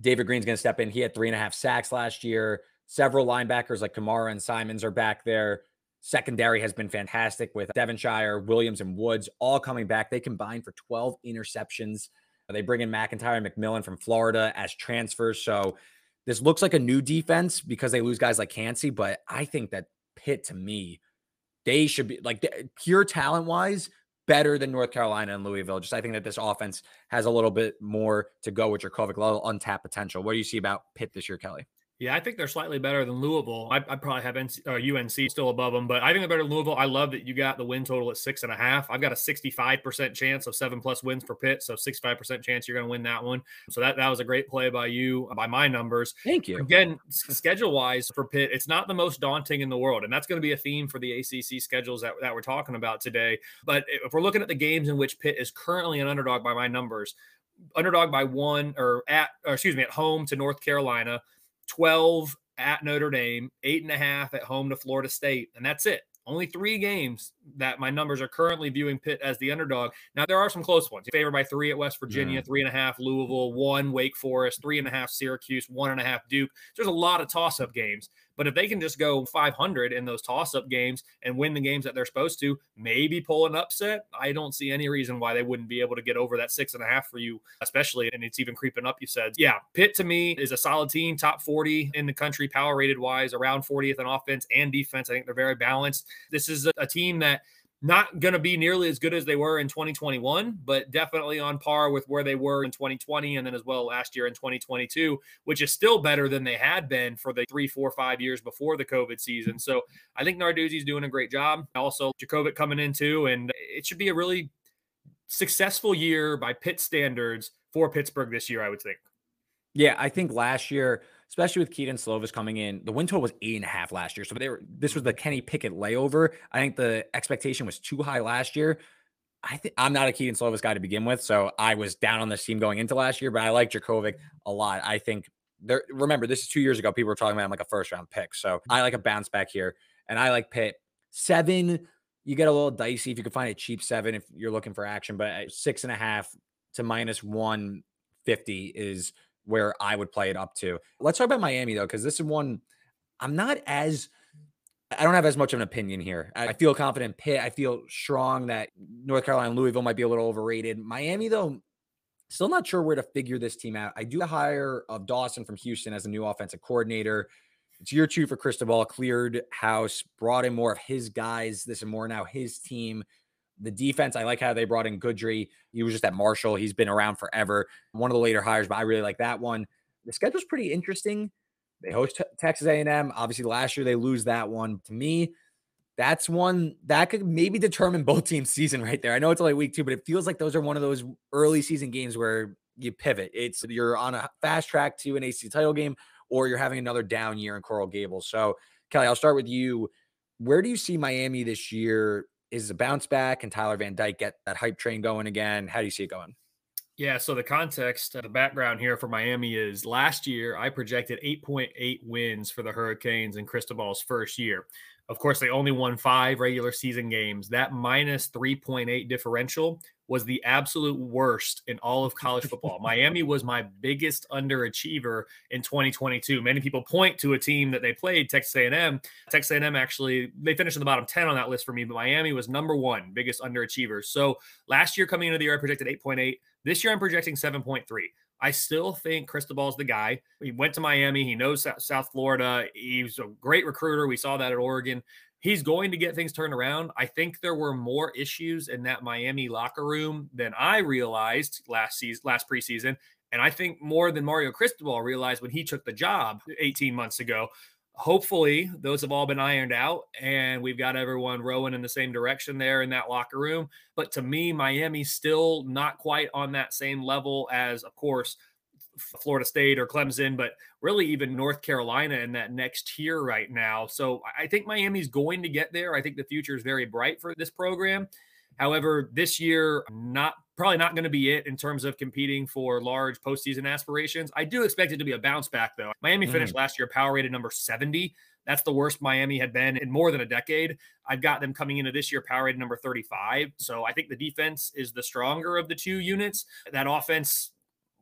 David Green's going to step in. He had three and a half sacks last year. Several linebackers like Kamara and Simons are back there. Secondary has been fantastic with Devonshire, Williams, and Woods all coming back. They combined for 12 interceptions. They bring in McIntyre and McMillan from Florida as transfers. So this looks like a new defense because they lose guys like Kancey, but I think that Pitt to me, they should be like pure talent wise better than North Carolina and Louisville. Just I think that this offense has a little bit more to go with Jurkovec, a little untapped potential. What do you see about Pitt this year, Kelly? Yeah, I think they're slightly better than Louisville. I, I probably have NC, uh, UNC still above them, but I think they're better than Louisville. I love that you got the win total at six and a half. I've got a 65% chance of seven plus wins for Pitt. So 65% chance you're going to win that one. So that, that was a great play by you, by my numbers. Thank you. Again, schedule wise for Pitt, it's not the most daunting in the world. And that's going to be a theme for the ACC schedules that, that we're talking about today. But if we're looking at the games in which Pitt is currently an underdog by my numbers, underdog by one or at, or excuse me, at home to North Carolina, 12 at Notre Dame, eight and a half at home to Florida State, and that's it. Only three games that my numbers are currently viewing Pitt as the underdog. Now there are some close ones. Favored by three at West Virginia, yeah. three and a half Louisville, one Wake Forest, three and a half Syracuse, one and a half Duke. There's a lot of toss-up games. But if they can just go 500 in those toss-up games and win the games that they're supposed to, maybe pull an upset, I don't see any reason why they wouldn't be able to get over that six and a half for you, especially. And it's even creeping up. You said, yeah, Pitt to me is a solid team, top 40 in the country, power rated wise, around 40th in offense and defense. I think they're very balanced. This is a, a team that not going to be nearly as good as they were in 2021, but definitely on par with where they were in 2020 and then as well last year in 2022, which is still better than they had been for the three, four, five years before the COVID season. So I think Narduzzi's doing a great job. Also, Jurkovec coming in too, and it should be a really successful year by Pitt standards for Pittsburgh this year, I would think. Yeah, I think last year, especially with Kedon Slovis coming in, the win total was eight and a half last year. So they were this was the Kenny Pickett layover. I think the expectation was too high last year. I think I'm not a Kedon Slovis guy to begin with, so I was down on this team going into last year, but I like Jurkovec a lot. I think there. Remember, this is two years ago. People were talking about him like a first round pick, so I like a bounce back here, and I like Pitt seven. You get a little dicey if you can find a cheap seven if you're looking for action, but uh, six and a half to minus one fifty is where I would play it up to. Let's talk about Miami though, because this is one I'm not as I don't have as much of an opinion here. I feel confident Pitt. I feel strong that North Carolina Louisville might be a little overrated. Miami, though, still not sure where to figure this team out. I do hire of Dawson from Houston as a new offensive coordinator. It's year two for Cristobal, cleared house, brought in more of his guys. This is more now his team. The defense, I like how they brought in Guidry. He was just at Marshall. He's been around forever. One of the later hires, but I really like that one. The schedule's pretty interesting. They host Texas A&M. Obviously, last year they lose that one. To me, that's one that could maybe determine both teams' season right there. I know it's only week two, but it feels like those are one of those early season games where you pivot. It's you're on a fast track to an AC title game, or you're having another down year in Coral Gables. So, Kelly, I'll start with you. Where do you see Miami this year? Is a bounce back? and Tyler Van Dyke get that hype train going again? How do you see it going? Yeah, so the context, uh, the background here for Miami is last year I projected 8.8 wins for the Hurricanes in Cristobal's first year. Of course, they only won five regular season games. That minus 3.8 differential was the absolute worst in all of college football. Miami was my biggest underachiever in 2022. Many people point to a team that they played, Texas A&M. Texas A&M actually they finished in the bottom 10 on that list for me, but Miami was number 1, biggest underachiever. So, last year coming into the year I projected 8.8. This year I'm projecting 7.3. I still think Cristobal's the guy. He went to Miami. He knows South Florida. He's a great recruiter. We saw that at Oregon. He's going to get things turned around. I think there were more issues in that Miami locker room than I realized last season, last preseason. And I think more than Mario Cristobal realized when he took the job 18 months ago hopefully those have all been ironed out and we've got everyone rowing in the same direction there in that locker room but to me miami's still not quite on that same level as of course florida state or clemson but really even north carolina in that next tier right now so i think miami's going to get there i think the future is very bright for this program However, this year, not probably not going to be it in terms of competing for large postseason aspirations. I do expect it to be a bounce back, though. Miami finished mm. last year power rated number 70. That's the worst Miami had been in more than a decade. I've got them coming into this year power rated number 35. So I think the defense is the stronger of the two units. That offense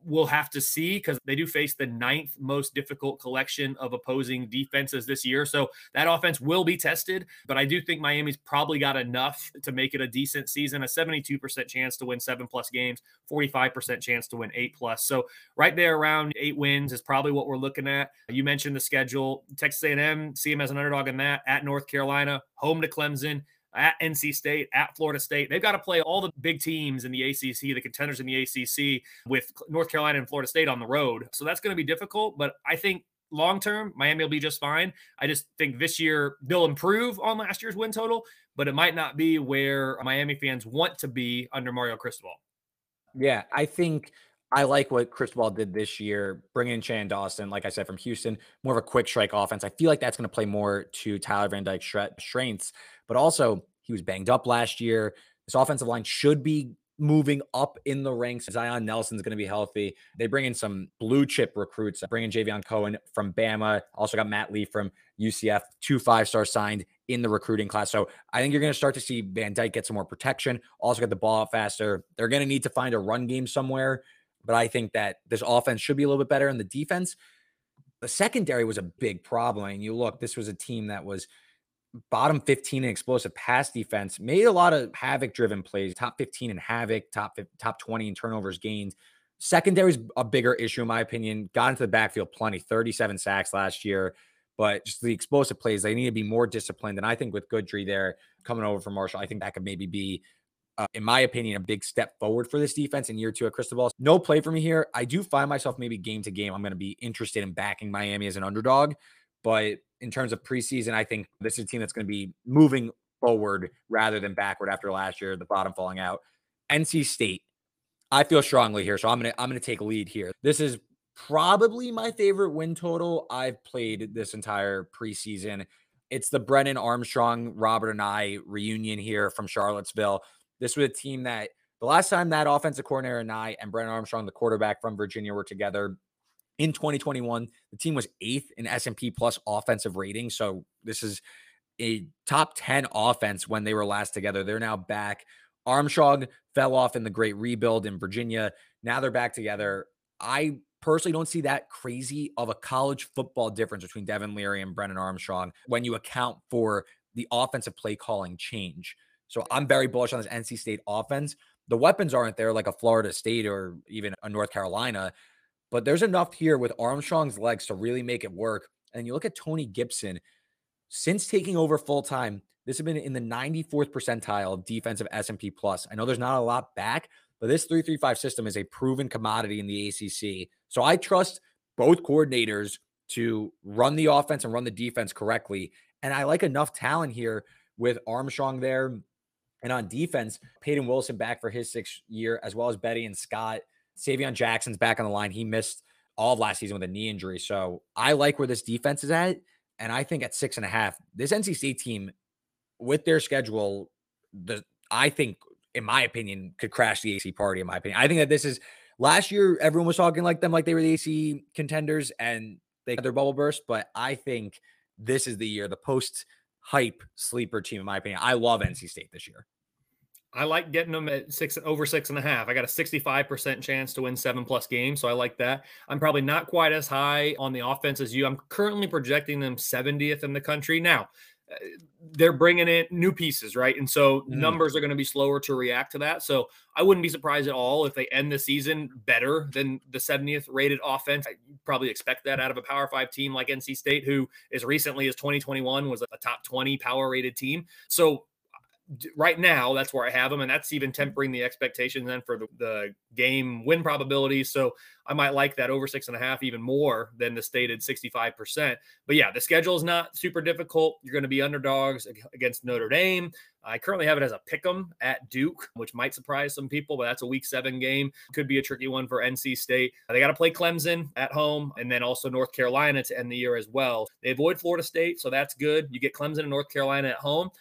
we'll have to see because they do face the ninth most difficult collection of opposing defenses this year. So that offense will be tested, but I do think Miami's probably got enough to make it a decent season, a 72% chance to win seven plus games, 45% chance to win eight plus. So right there around eight wins is probably what we're looking at. You mentioned the schedule, Texas A&M, see them as an underdog in that at North Carolina, home to Clemson, at NC State, at Florida State. They've got to play all the big teams in the ACC, the contenders in the ACC, with North Carolina and Florida State on the road. So that's going to be difficult. But I think long term, Miami will be just fine. I just think this year they'll improve on last year's win total, but it might not be where Miami fans want to be under Mario Cristobal. Yeah, I think I like what Cristobal did this year, bringing in Shane Dawson, like I said, from Houston, more of a quick strike offense. I feel like that's going to play more to Tyler Van Dyke's strengths, but also he was banged up last year. This offensive line should be moving up in the ranks. Zion Nelson's going to be healthy. They bring in some blue chip recruits, bringing Javion Cohen from Bama. Also got Matt Lee from UCF, two five stars signed in the recruiting class. So I think you're going to start to see Van Dyke get some more protection. Also get the ball out faster. They're going to need to find a run game somewhere but I think that this offense should be a little bit better. in the defense, the secondary was a big problem. And you look, this was a team that was bottom 15 in explosive pass defense, made a lot of havoc driven plays, top 15 in havoc, top top 20 in turnovers gained. Secondary is a bigger issue, in my opinion. Got into the backfield plenty, 37 sacks last year. But just the explosive plays, they need to be more disciplined. And I think with Guidry there coming over from Marshall, I think that could maybe be uh, in my opinion, a big step forward for this defense in year two at Cristobal. No play for me here. I do find myself maybe game to game. I'm going to be interested in backing Miami as an underdog. But in terms of preseason, I think this is a team that's going to be moving forward rather than backward after last year, the bottom falling out. NC State, I feel strongly here, so I'm gonna I'm gonna take a lead here. This is probably my favorite win total I've played this entire preseason. It's the Brennan Armstrong, Robert Anae reunion here from Charlottesville. This was a team that the last time that offensive coordinator Anae and Brennan Armstrong, the quarterback from Virginia, were together in 2021, the team was eighth in S&P plus offensive rating. So this is a top 10 offense when they were last together. They're now back. Armstrong fell off in the great rebuild in Virginia. Now they're back together. I personally don't see that crazy of a college football difference between Devin Leary and Brennan Armstrong when you account for the offensive play calling change. So I'm very bullish on this NC State offense. The weapons aren't there like a Florida State or even a North Carolina, but there's enough here with Armstrong's legs to really make it work. And you look at Tony Gibson, since taking over full time, this has been in the 94th percentile of defensive S&P plus. I know there's not a lot back, but this 335 system is a proven commodity in the ACC. So I trust both coordinators to run the offense and run the defense correctly. And I like enough talent here with Armstrong there. And on defense, Peyton Wilson back for his sixth year, as well as Betty and Scott. Savion Jackson's back on the line. He missed all of last season with a knee injury. So I like where this defense is at. And I think at six and a half, this NC State team, with their schedule, the I think, in my opinion, could crash the AC party. In my opinion, I think that this is last year. Everyone was talking like them, like they were the AC contenders, and they had their bubble burst. But I think this is the year, the post hype sleeper team. In my opinion, I love NC State this year. I like getting them at six over six and a half. I got a 65% chance to win seven plus games. So I like that. I'm probably not quite as high on the offense as you. I'm currently projecting them 70th in the country. Now, uh, they're bringing in new pieces, right? And so mm. numbers are going to be slower to react to that. So I wouldn't be surprised at all if they end the season better than the 70th rated offense. I probably expect that out of a Power Five team like NC State, who as recently as 2021 was a top 20 power rated team. So right now that's where I have them, and that's even mm-hmm. tempering the expectations then for the, the, game win probability. So I might like that over six and a half even more than the stated 65%. But yeah, the schedule is not super difficult. You're going to be underdogs against Notre Dame. I currently have it as a pick 'em at Duke, which might surprise some people, but that's a week seven game. Could be a tricky one for NC State. They got to play Clemson at home and then also North Carolina to end the year as well. They avoid Florida State, so that's good. You get Clemson and North Carolina at home.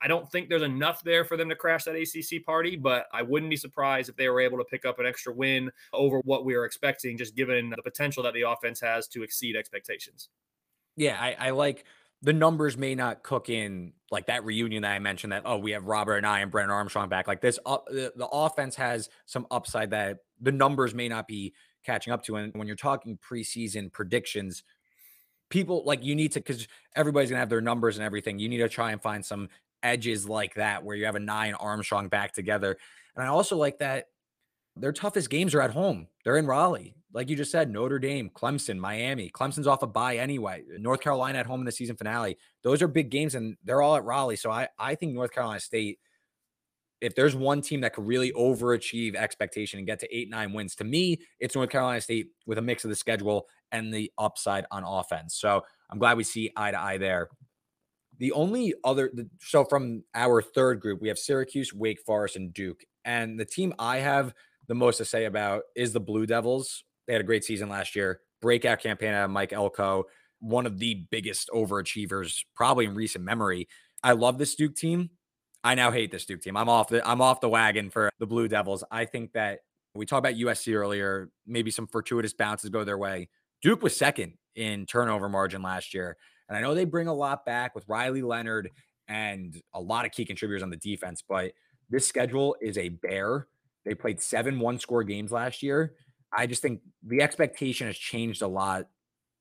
I don't think there's enough there for them to crash that ACC party, but I wouldn't be surprised if they were able to pick up an extra win over what we were expecting, just given the potential that the offense has to exceed expectations. Yeah, I, I like the numbers may not cook in like that reunion that I mentioned that, oh, we have Robert Anae and Brennan Armstrong back. Like this, uh, the, the offense has some upside that the numbers may not be catching up to. And when you're talking preseason predictions, people like you need to because everybody's gonna have their numbers and everything. You need to try and find some edges like that where you have Anae Armstrong back together. And I also like that their toughest games are at home. They're in Raleigh. Like you just said, Notre Dame, Clemson, Miami. Clemson's off a bye anyway. North Carolina at home in the season finale. Those are big games and they're all at Raleigh. So I, I think North Carolina State, if there's one team that could really overachieve expectation and get to eight, nine wins, to me, it's North Carolina State with a mix of the schedule and the upside on offense. So I'm glad we see eye to eye there. The only other, so from our third group, we have Syracuse, Wake Forest, and Duke. And the team I have the most to say about is the Blue Devils. They had a great season last year. Breakout campaign out of Mike Elko, one of the biggest overachievers probably in recent memory. I love this Duke team. I now hate this Duke team. I'm off the I'm off the wagon for the Blue Devils. I think that we talked about USC earlier. Maybe some fortuitous bounces go their way. Duke was second in turnover margin last year. And I know they bring a lot back with Riley Leonard and a lot of key contributors on the defense, but this schedule is a bear. They played seven one score games last year. I just think the expectation has changed a lot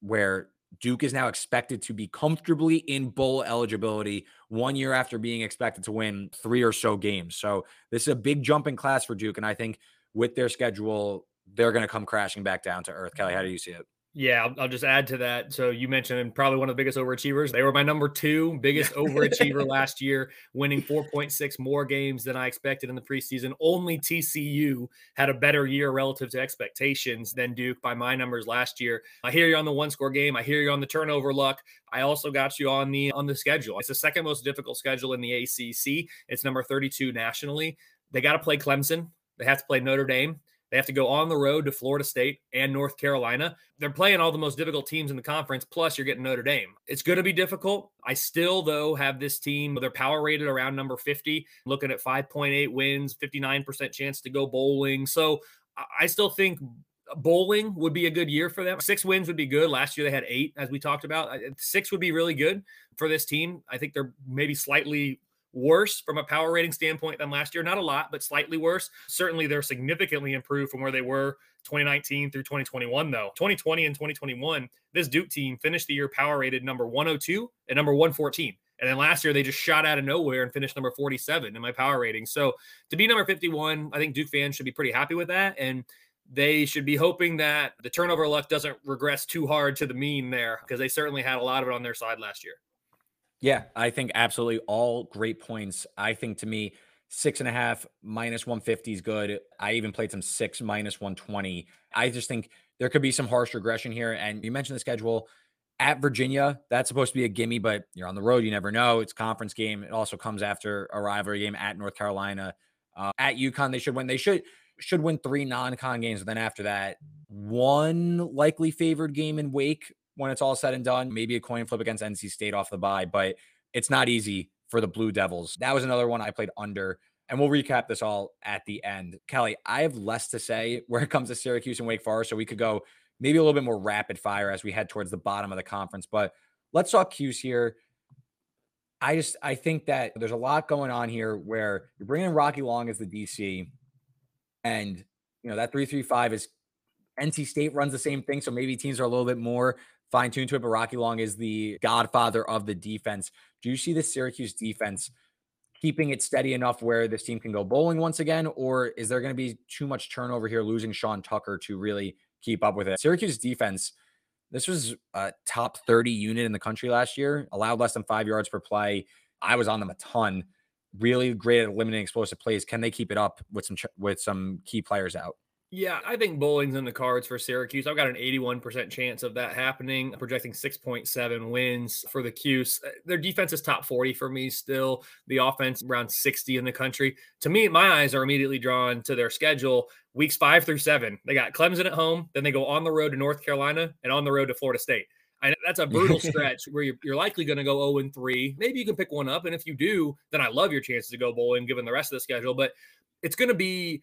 where Duke is now expected to be comfortably in bowl eligibility one year after being expected to win three or so games. So this is a big jump in class for Duke. And I think with their schedule, they're going to come crashing back down to earth. Kelly, how do you see it? Yeah, I'll, I'll, just add to that. So you mentioned probably one of the biggest overachievers. They were my number two biggest overachiever last year, winning 4.6 more games than I expected in the preseason. Only TCU had a better year relative to expectations than Duke by my numbers last year. I hear you on the one score game. I hear you on the turnover luck. I also got you on the on the schedule. It's the second most difficult schedule in the ACC. It's number 32 nationally. They got to play Clemson. They have to play Notre Dame. They have to go on the road to Florida State and North Carolina. They're playing all the most difficult teams in the conference, plus you're getting Notre Dame. It's going to be difficult. I still, though, have this team, they're power rated around number 50, looking at 5.8 wins, 59% chance to go bowling. So I still think bowling would be a good year for them. Six wins would be good. Last year they had eight, as we talked about. Six would be really good for this team. I think they're maybe slightly worse from a power rating standpoint than last year. Not a lot, but slightly worse. Certainly, they're significantly improved from where they were 2019 through 2021, though. 2020 and 2021, this Duke team finished the year power rated number 102 and number 114. And then last year, they just shot out of nowhere and finished number 47 in my power rating. So to be number 51, I think Duke fans should be pretty happy with that. And they should be hoping that the turnover luck doesn't regress too hard to the mean there because they certainly had a lot of it on their side last year. Yeah, I think absolutely all great points. I think to me, six and a half minus 150 is good. I even played some six minus 120. I just think there could be some harsh regression here. And you mentioned the schedule at Virginia. That's supposed to be a gimme, but you're on the road. You never know. It's conference game. It also comes after a rivalry game at North Carolina. Uh, at UConn, they should win. They should should win three non-con games. And then after that, one likely favored game in Wake when it's all said and done. Maybe a coin flip against NC State off the bye, but it's not easy for the Blue Devils. That was another one I played under. And we'll recap this all at the end. Kelly, I have less to say where it comes to Syracuse and Wake Forest. So we could go maybe a little bit more rapid fire as we head towards the bottom of the conference. But let's talk Cuse here. I just I think that there's a lot going on here where you're bringing Rocky Long as the DC, and you know that three three five is NC State runs the same thing, so maybe teams are a little bit more fine tuned to it. But Rocky Long is the godfather of the defense. Do you see the Syracuse defense keeping it steady enough where this team can go bowling once again, or is there going to be too much turnover here, losing Sean Tucker to really keep up with it? Syracuse defense. This was a top 30 unit in the country last year, allowed less than five yards per play. I was on them a ton. Really great at eliminating explosive plays. Can they keep it up with some with some key players out? Yeah, I think bowling's in the cards for Syracuse. I've got an 81% chance of that happening, projecting 6.7 wins for the Cuse. Uh, their defense is top 40 for me still. The offense around 60 in the country. To me, my eyes are immediately drawn to their schedule weeks five through seven. They got Clemson at home, then they go on the road to North Carolina and on the road to Florida State. And that's a brutal stretch where you're, you're likely going to go 0 and 3. Maybe you can pick one up. And if you do, then I love your chances to go bowling given the rest of the schedule. But it's going to be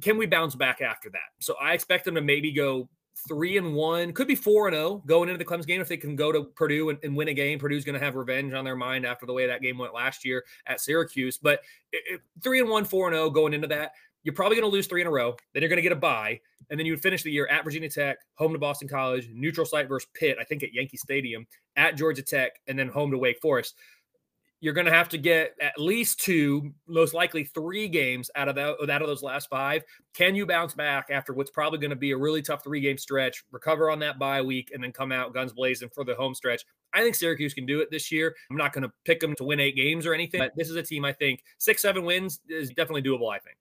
can we bounce back after that? So I expect them to maybe go three and one, could be four and oh going into the Clemson game if they can go to Purdue and, and win a game. Purdue's going to have revenge on their mind after the way that game went last year at Syracuse. But if, three and one, four and oh going into that, you're probably going to lose three in a row. Then you're going to get a bye, and then you would finish the year at Virginia Tech, home to Boston College, neutral site versus Pitt, I think at Yankee Stadium, at Georgia Tech, and then home to Wake Forest you're going to have to get at least two, most likely three games out of that out of those last five. Can you bounce back after what's probably going to be a really tough three game stretch, recover on that bye week, and then come out guns blazing for the home stretch? I think Syracuse can do it this year. I'm not going to pick them to win eight games or anything, but this is a team I think six, seven wins is definitely doable. I think.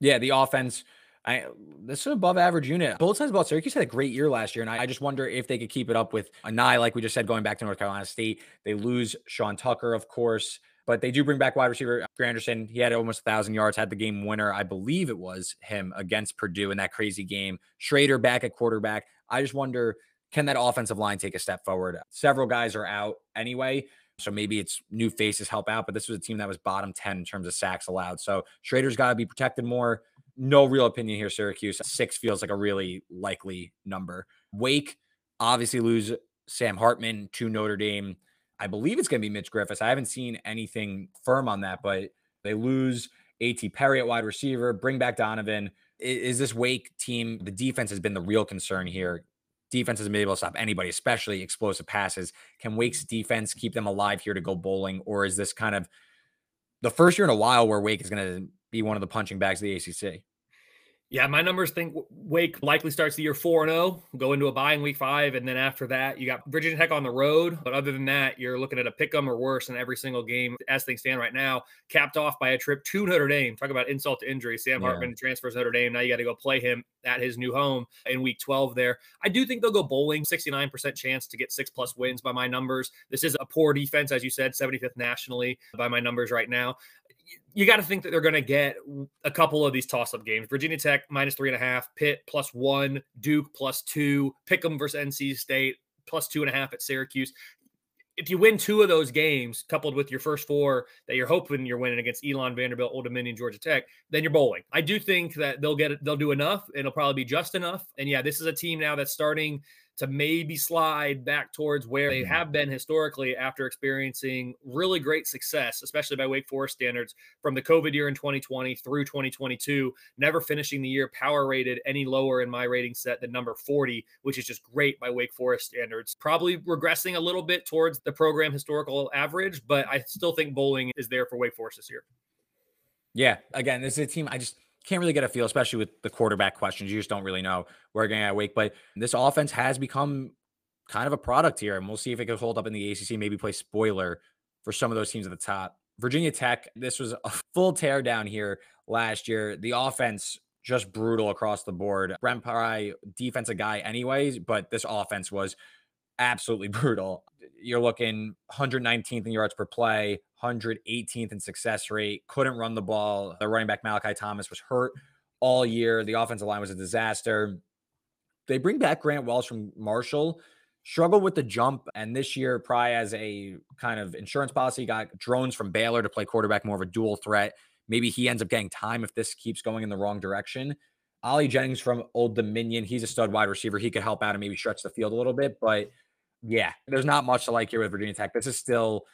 Yeah, the offense I this is an above average unit. Both sides about Syracuse had a great year last year, and I, I, just wonder if they could keep it up with Anae, like we just said, going back to North Carolina State. They lose Sean Tucker, of course, but they do bring back wide receiver Granderson. He had almost a thousand yards, had the game winner. I believe it was him against Purdue in that crazy game. Shrader back at quarterback. I just wonder, can that offensive line take a step forward? Several guys are out anyway. So maybe it's new faces help out, but this was a team that was bottom 10 in terms of sacks allowed. So Shrader's got to be protected more no real opinion here, Syracuse. Six feels like a really likely number. Wake obviously lose Sam Hartman to Notre Dame. I believe it's going to be Mitch Griffis. I haven't seen anything firm on that, but they lose A.T. Perry at wide receiver, bring back Donovan. Is, this Wake team? The defense has been the real concern here. Defense hasn't been able to stop anybody, especially explosive passes. Can Wake's defense keep them alive here to go bowling, or is this kind of the first year in a while where Wake is going to be one of the punching bags of the ACC. Yeah, my numbers think Wake likely starts the year 4 0, go into a bye in week five. And then after that, you got Virginia Tech on the road. But other than that, you're looking at a pick 'em or worse in every single game as things stand right now, capped off by a trip to Notre Dame. Talk about insult to injury. Sam yeah. Hartman transfers Notre Dame. Now you got to go play him at his new home in week 12 there. I do think they'll go bowling, 69% chance to get six plus wins by my numbers. This is a poor defense, as you said, 75th nationally by my numbers right now you got to think that they're going to get a couple of these toss up games. Virginia Tech minus three and a half, Pitt plus one, Duke plus two, Pick'em versus NC State plus two and a half at Syracuse. If you win two of those games, coupled with your first four that you're hoping you're winning against Elon, Vanderbilt, Old Dominion, Georgia Tech, then you're bowling. I do think that they'll get it, they'll do enough. It'll probably be just enough. And yeah, this is a team now that's starting to maybe slide back towards where they mm-hmm. have been historically after experiencing really great success, especially by Wake Forest standards from the COVID year in 2020 through 2022, never finishing the year power rated any lower in my rating set than number 40, which is just great by Wake Forest standards. Probably regressing a little bit towards the program historical average, but I still think bowling is there for Wake Forest this year. Yeah, again, this is a team I just can't really get a feel, especially with the quarterback questions. You just don't really know where going to wake. But this offense has become kind of a product here, and we'll see if it can hold up in the ACC. Maybe play spoiler for some of those teams at the top. Virginia Tech, this was a full tear down here last year. The offense just brutal across the board. Brent Pry, defensive guy, anyways, but this offense was absolutely brutal. You're looking 119th in yards per play, 118th in success rate, couldn't run the ball. The running back Malachi Thomas was hurt all year. The offensive line was a disaster. They bring back Grant Wells from Marshall, struggled with the jump. And this year, Pry as a kind of insurance policy, got Drones from Baylor to play quarterback, more of a dual threat. Maybe he ends up getting time if this keeps going in the wrong direction. Ali Jennings from Old Dominion, he's a stud wide receiver. He could help out and maybe stretch the field a little bit. But yeah, there's not much to like here with Virginia Tech. This is still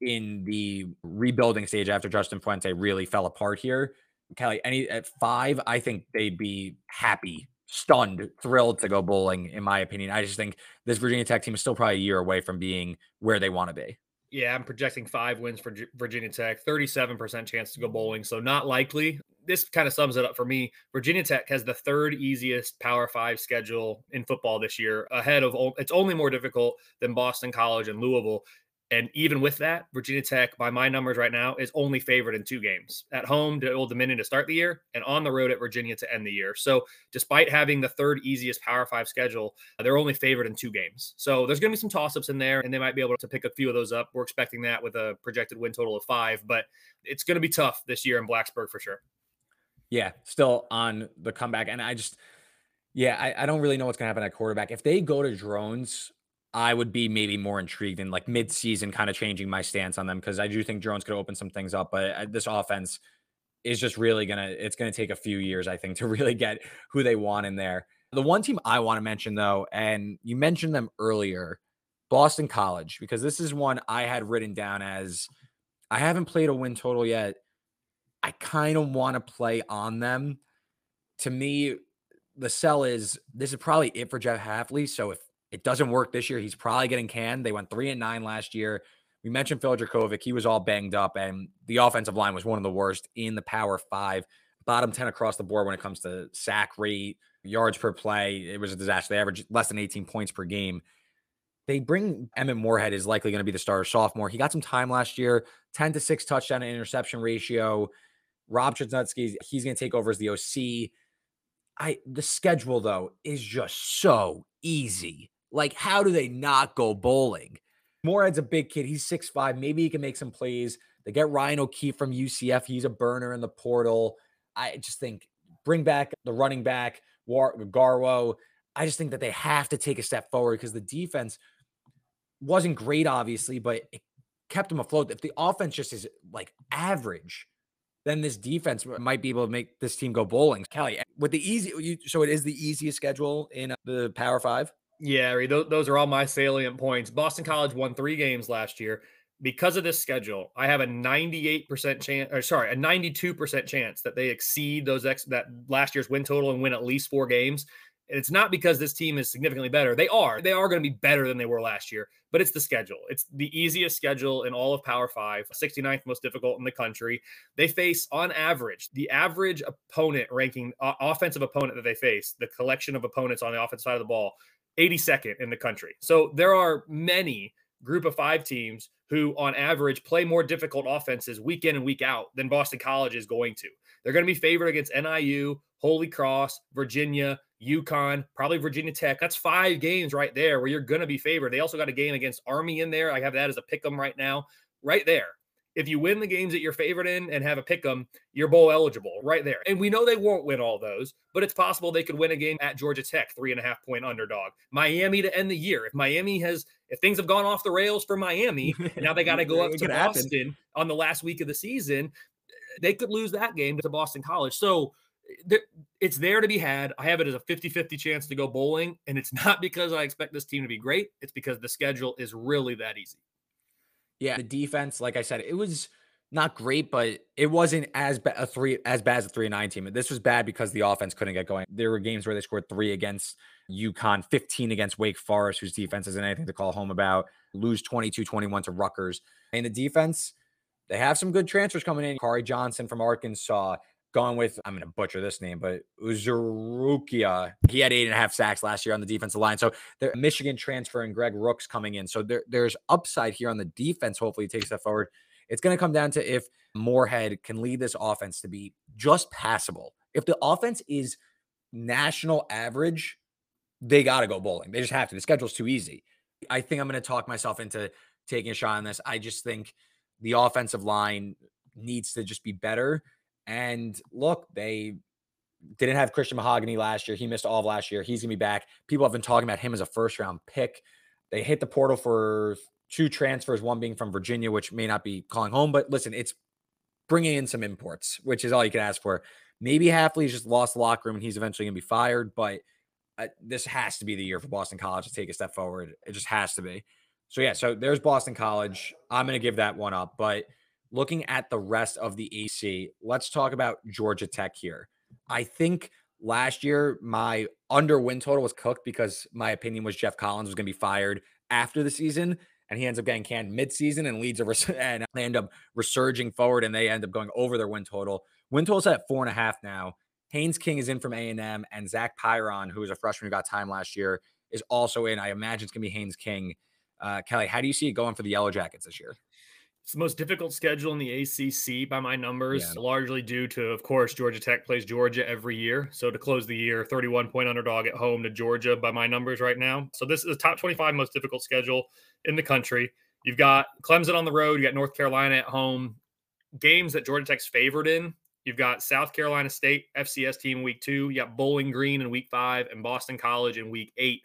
in the rebuilding stage after Justin Fuente really fell apart here. Kelly, any at five, I think they'd be happy, stunned, thrilled to go bowling, in my opinion. I just think this Virginia Tech team is still probably a year away from being where they want to be. Yeah, I'm projecting five wins for Virginia Tech, 37% chance to go bowling. So not likely. This kind of sums it up for me. Virginia Tech has the third easiest Power Five schedule in football this year, ahead of it's only more difficult than Boston College and Louisville. And even with that, Virginia Tech, by my numbers right now, is only favored in two games at home to Old Dominion to start the year and on the road at Virginia to end the year. So, despite having the third easiest Power Five schedule, they're only favored in two games. So, there's going to be some toss ups in there, and they might be able to pick a few of those up. We're expecting that with a projected win total of five, but it's going to be tough this year in Blacksburg for sure. Yeah, still on the comeback. And I just, yeah, I, I don't really know what's going to happen at quarterback. If they go to Drones, I would be maybe more intrigued in like mid-season, kind of changing my stance on them because I do think Drones could open some things up. But uh, this offense is just really gonna it's gonna take a few years, I think, to really get who they want in there. The one team I want to mention though, and you mentioned them earlier, Boston College, because this is one I had written down as I haven't played a win total yet. I kind of want to play on them. To me, the sell is this is probably it for Jeff Hafley. So if it doesn't work this year. He's probably getting canned. They went three and nine last year. We mentioned Phil Jurkovec. He was all banged up, and the offensive line was one of the worst in the Power Five, bottom 10 across the board when it comes to sack rate, yards per play. It was a disaster. They averaged less than 18 points per game. They bring Emmett Morehead is likely going to be the starter sophomore. He got some time last year, 10 to 6 touchdown and interception ratio. Rob Chudzinski, he's going to take over as the OC. I the schedule though is just so easy. Like, how do they not go bowling? Morehead's a big kid. He's six five. Maybe he can make some plays. They get Ryan O'Keefe from UCF. He's a burner in the portal. I just think bring back the running back, War- Garwo. I just think that they have to take a step forward because the defense wasn't great, obviously, but it kept them afloat. If the offense just is like average, then this defense might be able to make this team go bowling. Kelly, eh, with the easy, so it is the easiest schedule in uh, the Power Five. Yeah, those, are all my salient points. Boston College won three games last year. Because of this schedule, I have a 98% chance, or sorry, a 92% chance that they exceed those ex that last year's win total and win at least four games. And it's not because this team is significantly better. They are. They are going to be better than they were last year, but it's the schedule. It's the easiest schedule in all of Power Five, 69th most difficult in the country. They face, on average, the average opponent ranking, uh, offensive opponent that they face, the collection of opponents on the offensive side of the ball 82nd in the country. So there are many group of five teams who, on average, play more difficult offenses week in and week out than Boston College is going to. They're going to be favored against NIU, Holy Cross, Virginia, UConn, probably Virginia Tech. That's five games right there where you're going to be favored. They also got a game against Army in there. I have that as a pick 'em right now, right there. If you win the games that you're favored in and have a pick 'em, you're bowl eligible right there. And we know they won't win all those, but it's possible they could win a game at Georgia Tech, three and a half point underdog. Miami to end the year. If Miami has, if things have gone off the rails for Miami, now they got to go up to Boston happen. on the last week of the season, they could lose that game to Boston College. So it's there to be had. I have it as a 50 50 chance to go bowling. And it's not because I expect this team to be great, it's because the schedule is really that easy. Yeah. The defense, like I said, it was not great, but it wasn't as bad a three as bad as a three and nine team. This was bad because the offense couldn't get going. There were games where they scored three against UConn, 15 against Wake Forest, whose defense isn't anything to call home about, lose 22-21 to Rutgers. And the defense, they have some good transfers coming in. Kari Johnson from Arkansas, going with, I'm to butcher this name, but Ezeiruaku. He had eight and a half sacks last year on the defensive line. So the Michigan transfer and Greg Rooks coming in. So there, there's upside here on the defense. Hopefully, take a step forward. It's to come down to if Moorhead can lead this offense to be just passable. If the offense is national average, they got to go bowling. They just have to. The schedule's too easy. I think I'm to talk myself into taking a shot on this. I just think the offensive line needs to just be better. And look, they didn't have Christian Mahogany last year. He missed all of last year. He's going to be back. People have been talking about him as a first round pick. They hit the portal for two transfers, one being from Virginia, which may not be calling home. But listen, it's bringing in some imports, which is all you can ask for. Maybe Hafley's just lost the locker room and he's eventually going to be fired. But uh, this has to be the year for Boston College to take a step forward. It just has to be. So, yeah, so there's Boston College. I'm going to give that one up. But looking at the rest of the AC, let's talk about Georgia Tech here. I think last year my under win total was cooked because my opinion was Geoff Collins was going to be fired after the season. And he ends up getting canned mid-season and leads a res- and they end up resurging forward and they end up going over their win total. Win total's at four and a half now. Haynes King is in from A&M and Zach Pyron, who was a freshman who got time last year, is also in. I imagine it's going to be Haynes King. Uh, Kelley, how do you see it going for the Yellow Jackets this year? It's the most difficult schedule in the ACC by my numbers, yeah. largely due to, of course, Georgia Tech plays Georgia every year. So to close the year, 31 point underdog at home to Georgia by my numbers right now. So this is the top 25 most difficult schedule in the country. You've got Clemson on the road, you got North Carolina at home. Games that Georgia Tech's favored in. You've got South Carolina State FCS team week two. You got Bowling Green in week five and Boston College in week eight.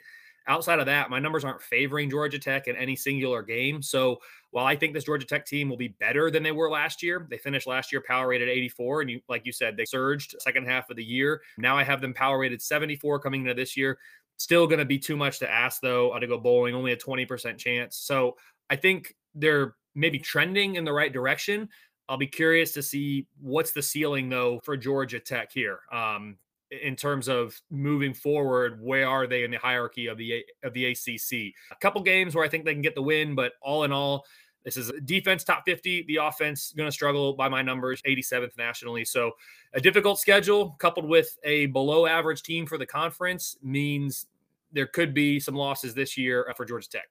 Outside of that, my numbers aren't favoring Georgia Tech in any singular game. So while I think this Georgia Tech team will be better than they were last year, they finished last year power rated 84. And you, like you said, they surged second half of the year. Now I have them power rated 74 coming into this year. Still going to be too much to ask, though, to go bowling, only a 20% chance. So I think they're maybe trending in the right direction. I'll be curious to see what's the ceiling, though, for Georgia Tech here. Um, in terms of moving forward, where are they in the hierarchy of the of the ACC? A couple games where I think they can get the win, but all in all, this is defense top 50. The offense going to struggle by my numbers, 87th nationally. So a difficult schedule coupled with a below average team for the conference means there could be some losses this year uh, for Georgia Tech.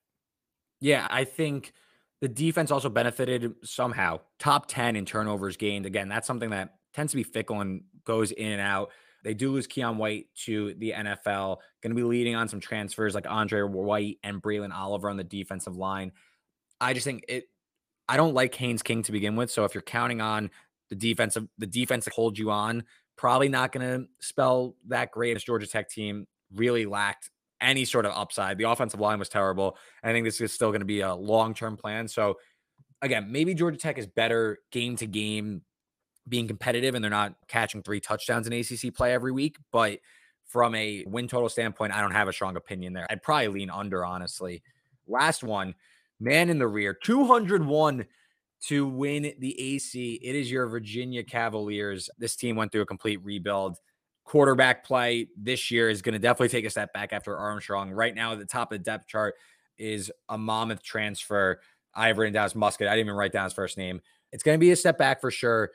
Yeah, I think the defense also benefited somehow. Top 10 in turnovers gained. Again, that's something that tends to be fickle and goes in and out. They do lose Keion White to the NFL. Going to be leading on some transfers like Andre White and Braylon Oliver on the defensive line. I just think it. I don't like Haynes King to begin with. So if you're counting on the defensive, the defense to hold you on, probably not going to spell that great. As Georgia Tech team really lacked any sort of upside. The offensive line was terrible. I think this is still going to be a long term plan. So again, maybe Georgia Tech is better game to game being competitive and they're not catching three touchdowns in ACC play every week. But from a win total standpoint, I don't have a strong opinion there. I'd probably lean under, honestly. Last one, man in the rear, 201 to win the AC. It is your Virginia Cavaliers. This team went through a complete rebuild. Quarterback play this year is going to definitely take a step back after Armstrong. Right now, at the top of the depth chart is a Monmouth transfer. I have written down his Muskett. I didn't even write down his first name. It's going to be a step back for sure.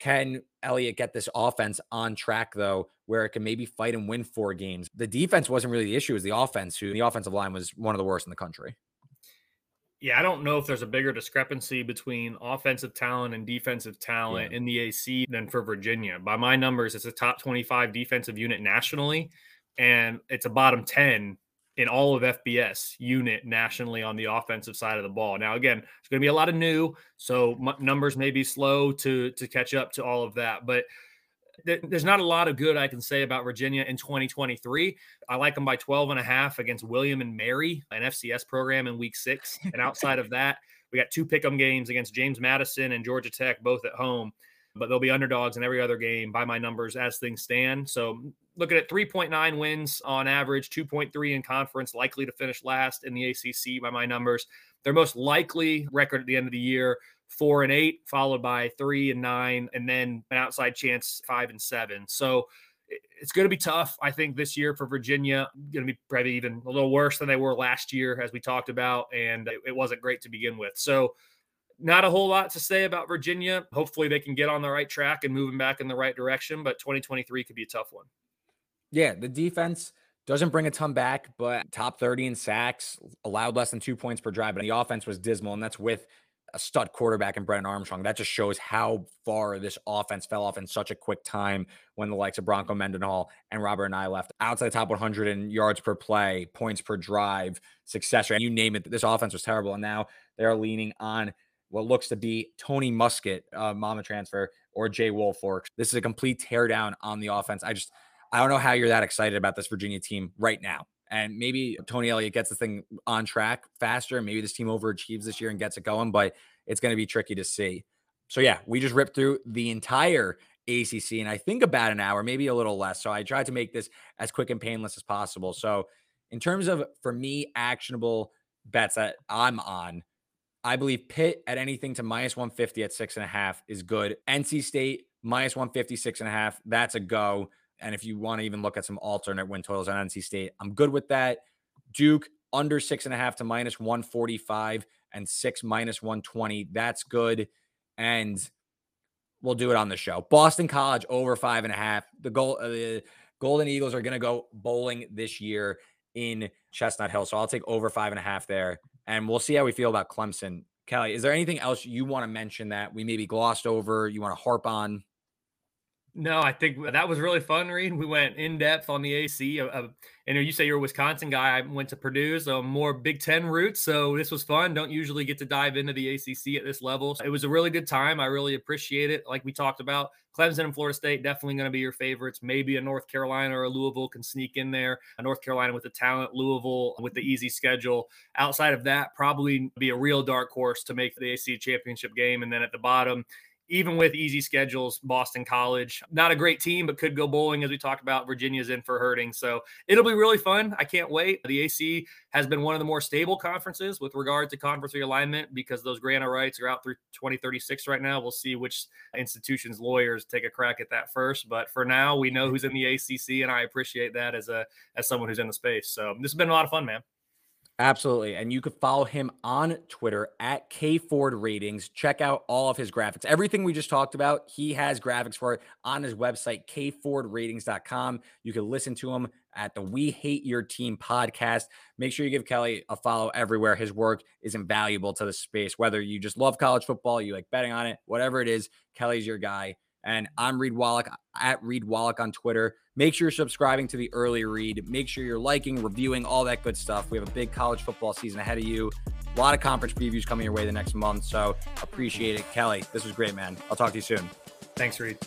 Can Elliott get this offense on track though, where it can maybe fight and win four games? The defense wasn't really the issue; it was the offense. Who the offensive line was one of the worst in the country. Yeah, I don't know if there's a bigger discrepancy between offensive talent and defensive talent yeah. in the AC than for Virginia. By my numbers, it's a top 25 defensive unit nationally, and it's a bottom 10 in all of FBS unit nationally on the offensive side of the ball. Now, again, it's going to be a lot of new, so numbers may be slow to to catch up to all of that, but there's not a lot of good I can say about Virginia in 2023. I like them by 12 and a half against William and Mary, an FCS program in week six. And outside of that, we got two pick 'em games against James Madison and Georgia Tech, both at home but they'll be underdogs in every other game by my numbers as things stand. So looking at 3.9 wins on average, 2.3 in conference, likely to finish last in the ACC by my numbers. Their most likely record at the end of the year, four and eight, followed by three and nine, and then an outside chance, five and seven. So it's going to be tough, I think, this year for Virginia. Going to be probably even a little worse than they were last year, as we talked about, and it wasn't great to begin with. So not a whole lot to say about Virginia. Hopefully, they can get on the right track and moving back in the right direction. But 2023 could be a tough one. Yeah, the defense doesn't bring a ton back, but top 30 in sacks, allowed less than two points per drive. But the offense was dismal, and that's with a stud quarterback in Brennan Armstrong. That just shows how far this offense fell off in such a quick time when the likes of Bronco Mendenhall and Robert Anae left outside the top 100 in yards per play, points per drive, success rate. You name it. This offense was terrible. And now they're leaning on what looks to be Tony Muskett, uh, Mama transfer, or Jay Woolfolk. This is a complete teardown on the offense. I just, I don't know how you're that excited about this Virginia team right now. And maybe Tony Elliott gets the thing on track faster. Maybe this team overachieves this year and gets it going, but it's going to be tricky to see. So, yeah, we just ripped through the entire ACC and I think about an hour, maybe a little less. So, I tried to make this as quick and painless as possible. So, in terms of for me, actionable bets that I'm on, I believe Pitt at anything to minus 150 at six and a half is good. NC State minus 150, six and a half. That's a go. And if you want to even look at some alternate win totals on NC State, I'm good with that. Duke under six and a half to minus 145 and six minus 120. That's good. And we'll do it on the show. Boston College over five and a half. The goal, uh, the Golden Eagles are going to go bowling this year in Chestnut Hill. So I'll take over five and a half there and we'll see how we feel about Clemson. Kelley, is there anything else you want to mention that we maybe glossed over? You want to harp on? No, I think that was really fun, Reed. We went in depth on the AC. Uh, uh, and you say you're a Wisconsin guy. I went to Purdue, so more Big Ten roots. So this was fun. Don't usually get to dive into the ACC at this level. So it was a really good time. I really appreciate it. Like we talked about, Clemson and Florida State definitely going to be your favorites. Maybe a North Carolina or a Louisville can sneak in there. A North Carolina with the talent, Louisville with the easy schedule. Outside of that, probably be a real dark horse to make the AC championship game. And then at the bottom, even with easy schedules, Boston College, not a great team, but could go bowling as we talked about. Virginia's in for hurting. So it'll be really fun. I can't wait. The AC has been one of the more stable conferences with regard to conference realignment because those grant rights are out through 2036 right now. We'll see which institutions' lawyers take a crack at that first. But for now, we know who's in the ACC, and I appreciate that as a as someone who's in the space. So this has been a lot of fun, man. Absolutely. And you could follow him on Twitter at K Ford Ratings. Check out all of his graphics. Everything we just talked about, he has graphics for it on his website, kfordratings.com. You can listen to him at the We Hate Your Team podcast. Make sure you give Kelley a follow everywhere. His work is invaluable to the space. Whether you just love college football, you like betting on it, whatever it is, Kelley's your guy. And I'm Reed Wallach at Reed Wallach on Twitter. Make sure you're subscribing to the early read. Make sure you're liking, reviewing, all that good stuff. We have a big college football season ahead of you. A lot of conference previews coming your way the next month. So appreciate it. Kelley, this was great, man. I'll talk to you soon. Thanks, Reed.